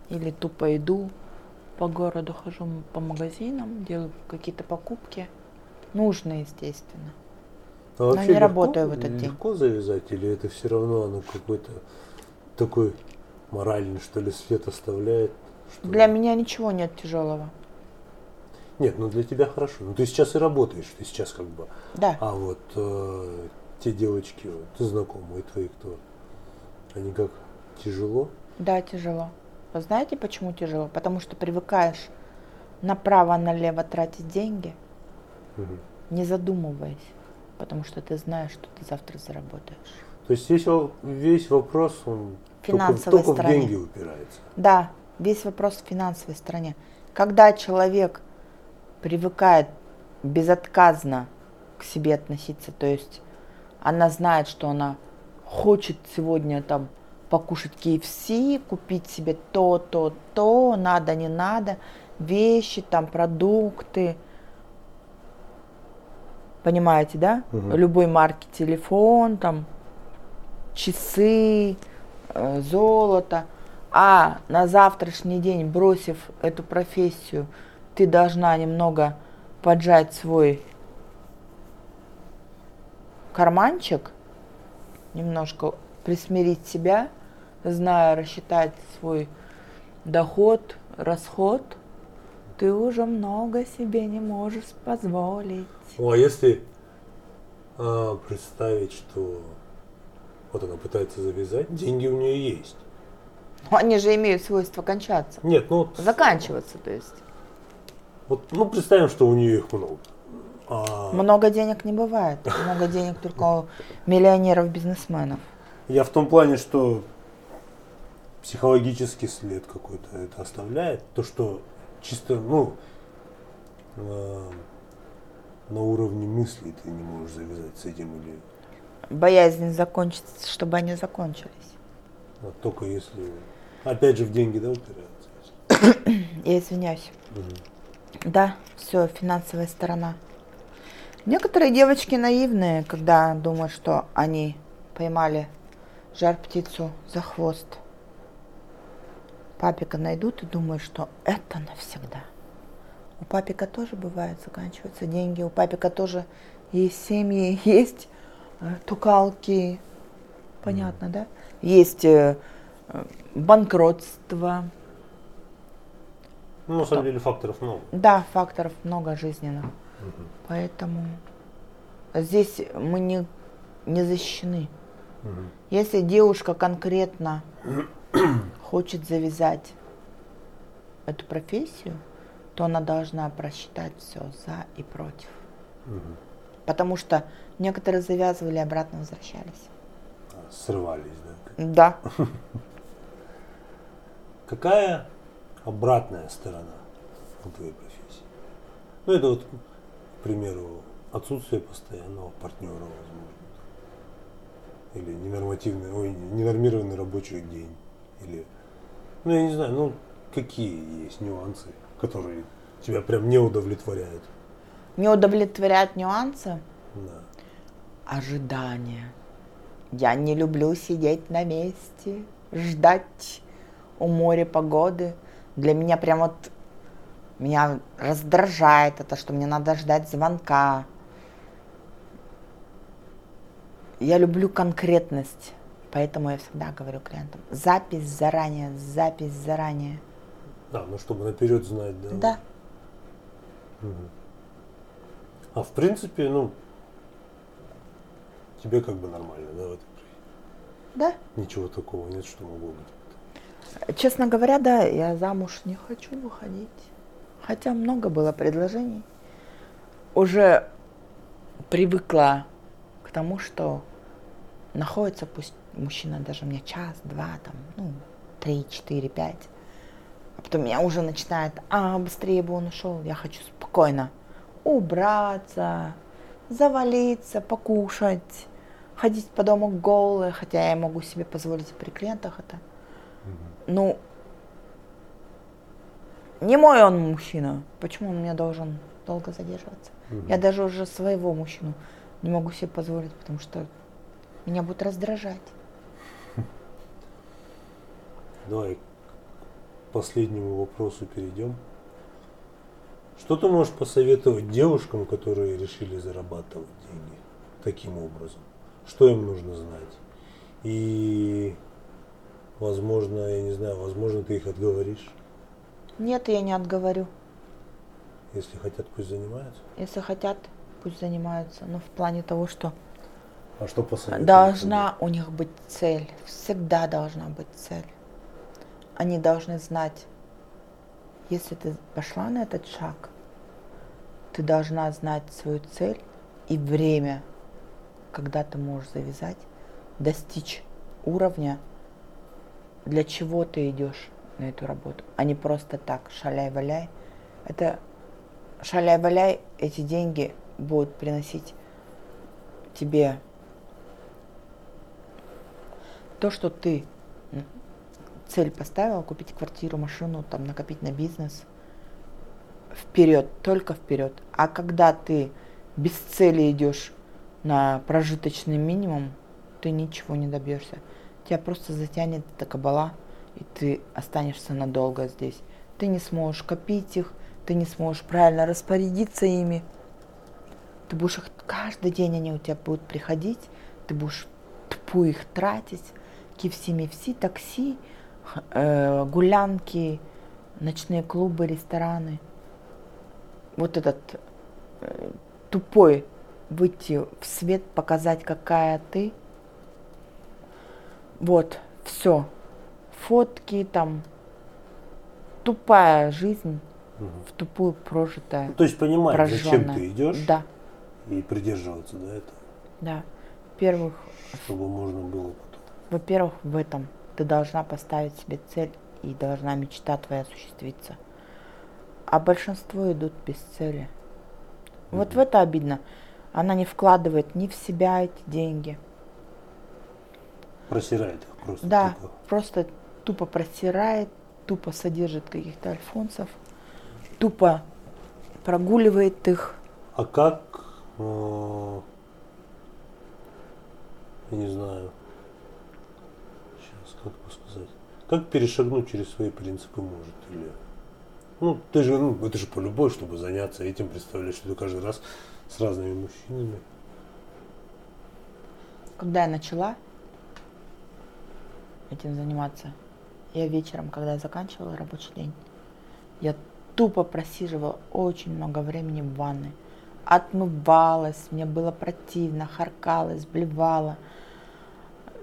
Или тупо иду по городу, хожу по магазинам, делаю какие-то покупки. Нужные, естественно. А Но не легко- работаю в этот день. Легко завязать, или это все равно оно какой-то такой моральный, что ли, след оставляет? что Для ли? меня ничего нет тяжелого. Нет, ну для тебя хорошо. Ну ты сейчас и работаешь, ты сейчас как бы. Да. А вот э, те девочки, вот, ты знакомые твои, кто? Они как тяжело? Да, тяжело. Вы знаете, почему тяжело? Потому что привыкаешь направо-налево тратить деньги, Мгм. не задумываясь. Потому что ты знаешь, что ты завтра заработаешь. То есть весь, весь вопрос, он только, Финансовой только в стороне. деньги упирается. Да, весь вопрос в финансовой стороне. Когда человек привыкает безотказно к себе относиться, то есть она знает, что она хочет сегодня там покушать KFC, купить себе то, то, то, надо, не надо, вещи, там, продукты. Понимаете, да? Мгм. Любой марки телефон, там, часы, э, золото. А на завтрашний день, бросив эту профессию, ты должна немного поджать свой карманчик, немножко присмирить себя, зная рассчитать свой доход, расход, ты уже много себе не можешь позволить. Ну, а если а, представить, что вот она пытается завязать, деньги у нее есть. Они же имеют свойство кончаться. Нет, ну Заканчиваться, то есть. Вот, ну представим, что у нее их много. А, Много денег не бывает. Много денег только у миллионеров-бизнесменов. Я в том плане, что психологический след какой-то это оставляет. То, что чисто, ну, на уровне мыслей ты не можешь завязать с этим или Боязнь закончиться, чтобы они закончились. вот только если, опять же, в деньги, да, упирается. Я извиняюсь. Мгм. Да, все, финансовая сторона. Некоторые девочки наивные, когда думают, что они поймали жар-птицу за хвост. Папика найдут и думают, что это навсегда. У папика тоже бывает, заканчиваются деньги. У папика тоже есть семьи, есть э, тукалки. Понятно, да? Есть э, э, банкротство. Ну, на самом деле факторов много. Да, факторов много жизненных. Поэтому здесь мы не, не защищены. Мгм. Если девушка конкретно хочет завязать эту профессию, то она должна просчитать все за и против. Мгм. Потому что некоторые завязывали и обратно возвращались. А, Срывались, да. Да. Какая обратная сторона у твоей профессии? Ну, это вот, к примеру, отсутствие постоянного партнера, возможно. Или ненормативный, ой, ненормированный рабочий день. Или, ну, я не знаю, ну, какие есть нюансы, которые тебя прям не удовлетворяют. Не удовлетворяют нюансы, Да. ожидания. Я не люблю сидеть на месте, ждать у моря погоды. Для меня прям вот меня раздражает это, что мне надо ждать звонка. Я люблю конкретность, поэтому я всегда говорю клиентам, запись заранее, запись заранее. Да, ну чтобы наперед знать, да? Да. Угу. А в принципе, ну, тебе как бы нормально, да, в этой Да. Ничего такого нет, что могло быть. Честно говоря, да, я замуж не хочу выходить. Хотя много было предложений. Уже привыкла к тому, что находится пусть мужчина даже мне час, два, там, ну, три, четыре, пять. А потом меня уже начинает, а, быстрее бы он ушел. Я хочу спокойно убраться, завалиться, покушать, ходить по дому голой, хотя я могу себе позволить при клиентах это. Ну, не мой он мужчина. Почему он мне должен долго задерживаться? Угу. Я даже уже своего мужчину не могу себе позволить, потому что меня будет раздражать. Давай к последнему вопросу перейдем. Что ты можешь посоветовать девушкам, которые решили зарабатывать деньги таким образом? Что им нужно знать? И, возможно, я не знаю, возможно, ты их отговоришь? Нет, я не отговорю. Если хотят, пусть занимаются? Если хотят, пусть занимаются. Но в плане того, что а что посоветуете? Должна у них быть цель. Всегда должна быть цель. Они должны знать, если ты пошла на этот шаг, ты должна знать свою цель и время, когда ты можешь завязать, достичь уровня, для чего ты идешь на эту работу, а не просто так шаляй-валяй. Это шаляй-валяй, эти деньги будут приносить тебе то, что ты цель поставил, купить квартиру, машину, там, накопить на бизнес, вперед, только вперед. А когда ты без цели идешь на прожиточный минимум, ты ничего не добьешься. Тебя просто затянет эта кабала, и ты останешься надолго здесь. Ты не сможешь копить их, ты не сможешь правильно распорядиться ими. Ты будешь их каждый день они у тебя будут приходить, ты будешь тупо их тратить, MFC, такси, э, гулянки, ночные клубы, рестораны. Вот этот э, тупой выйти в свет, показать, какая ты. Вот, все. Фотки там. Тупая жизнь угу. в тупую прожитая. Ну, то есть понимаешь, прожженная. зачем ты идешь? Да. И придерживаться до этого. Да. Первых. Чтобы можно было во-первых, в этом ты должна поставить себе цель и должна мечта твоя осуществиться. А большинство идут без цели. Mm-hmm. Вот в это обидно. Она не вкладывает ни в себя эти деньги. Просирает их просто. Да, тупо. просто тупо просирает, тупо содержит каких-то альфонсов, тупо прогуливает их. А как, э, я не знаю, как бы сказать, как перешагнуть через свои принципы может или ну, ты же, ну, это же по любой, чтобы заняться этим, представляешь, что ты каждый раз с разными мужчинами. Когда я начала этим заниматься, я вечером, когда я заканчивала рабочий день, я тупо просиживала очень много времени в ванной. Отмывалась, мне было противно, харкалась, блевала –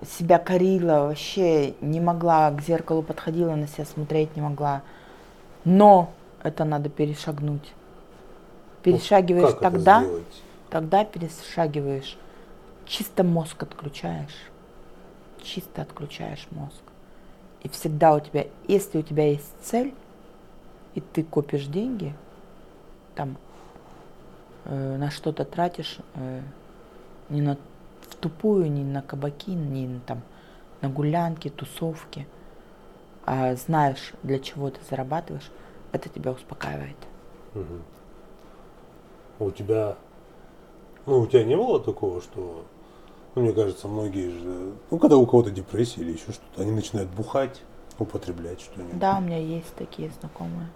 себя корила, вообще не могла, к зеркалу подходила, на себя смотреть не могла. Но это надо перешагнуть. Перешагиваешь ну, тогда, тогда перешагиваешь. Чисто мозг отключаешь. Чисто отключаешь мозг. И всегда у тебя, если у тебя есть цель, и ты копишь деньги, там, э, на что-то тратишь, э, не на в тупую ни на кабаки, ни на, там, на гулянки, тусовки. А знаешь, для чего ты зарабатываешь, это тебя успокаивает. Угу. У тебя, ну, у тебя не было такого, что Ну, мне кажется, многие же, ну, когда у кого-то депрессия или еще что-то, они начинают бухать, употреблять что-нибудь. Да, у меня есть такие знакомые.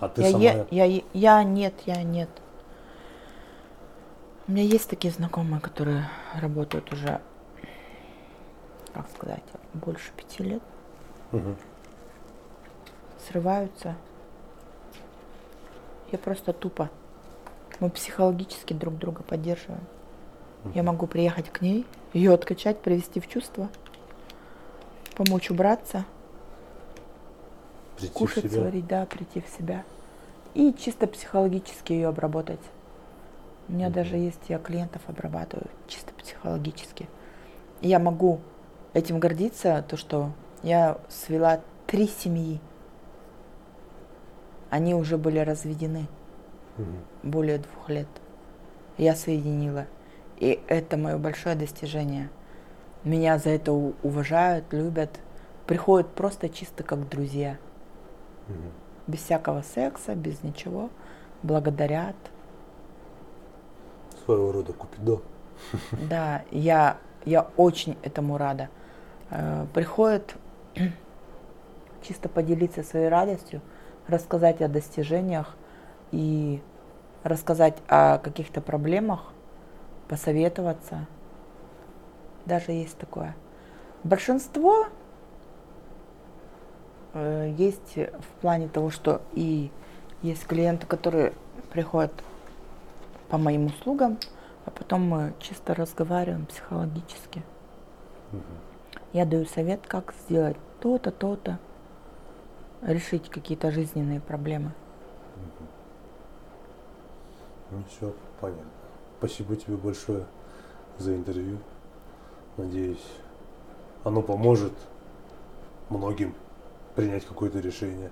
А ты я, сама... е- я, я нет, я нет. У меня есть такие знакомые, которые работают уже, как сказать, больше пяти лет, Мгм. срываются. Я просто тупо. Мы психологически друг друга поддерживаем. Я могу приехать к ней, ее откачать, привести в чувство, помочь убраться, Прийти в кушать, себя. сварить, да, прийти в себя. И чисто психологически ее обработать. У меня Мгм. даже есть, я клиентов обрабатываю чисто психологически. Я могу этим гордиться, то, что я свела три семьи. Они уже были разведены Мгм. более двух лет. Я соединила. И это мое большое достижение. Меня за это уважают, любят. Приходят просто чисто как друзья. Мгм. Без всякого секса, без ничего. Благодарят. Своего рода купидон. Да, я, я очень этому рада. Э, Приходят чисто поделиться своей радостью, рассказать о достижениях и рассказать о каких-то проблемах, посоветоваться. Даже есть такое. Большинство э, есть в плане того, что и есть клиенты, которые приходят по моим услугам, а потом мы чисто разговариваем психологически. Мгм. Я даю совет, как сделать то-то, то-то, решить какие-то жизненные проблемы. Ну все, понятно. Спасибо тебе большое за интервью. Надеюсь, оно поможет многим принять какое-то решение.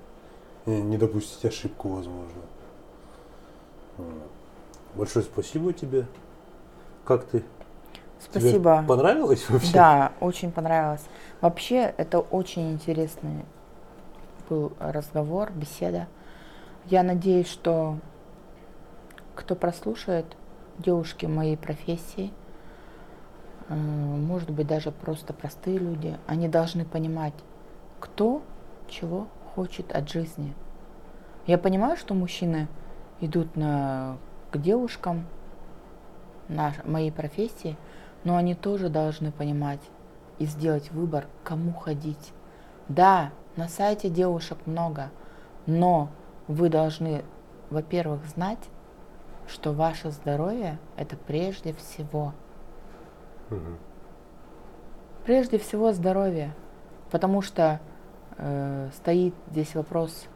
И не допустить ошибку, возможно. Большое спасибо тебе. Как ты? Тебе Спасибо. понравилось вообще? Да, очень понравилось. Вообще, это очень интересный был разговор, беседа. Я надеюсь, что кто прослушает, девушки моей профессии, э, может быть, даже просто простые люди, они должны понимать, кто чего хочет от жизни. Я понимаю, что мужчины идут на, к девушкам наш, моей профессии, но они тоже должны понимать и сделать выбор, кому ходить. Да, на сайте девушек много, но вы должны, во-первых, знать, что ваше здоровье – это прежде всего. Мгм. Прежде всего здоровье, потому что э, стоит здесь вопрос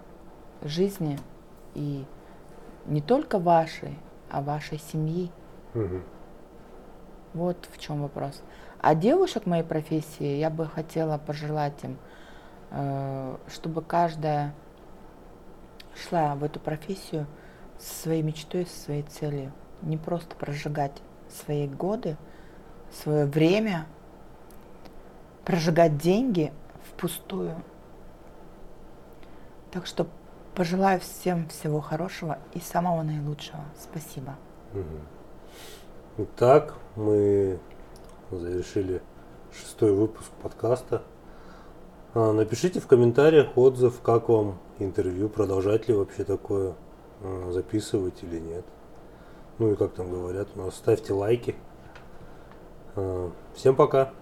жизни и не только вашей, а вашей семьи. Мгм. Вот в чем вопрос. А девушек моей профессии я бы хотела пожелать им, э, чтобы каждая шла в эту профессию со своей мечтой, со своей целью. Не просто прожигать свои годы, свое время, прожигать деньги впустую. Так что пожелаю всем всего хорошего и самого наилучшего. Спасибо. Итак, мы завершили шестой выпуск подкаста. А, Напишите в комментариях отзыв, как вам интервью, продолжать ли вообще такое записывать или нет. Ну и как там говорят, у нас ставьте лайки. А, Всем пока!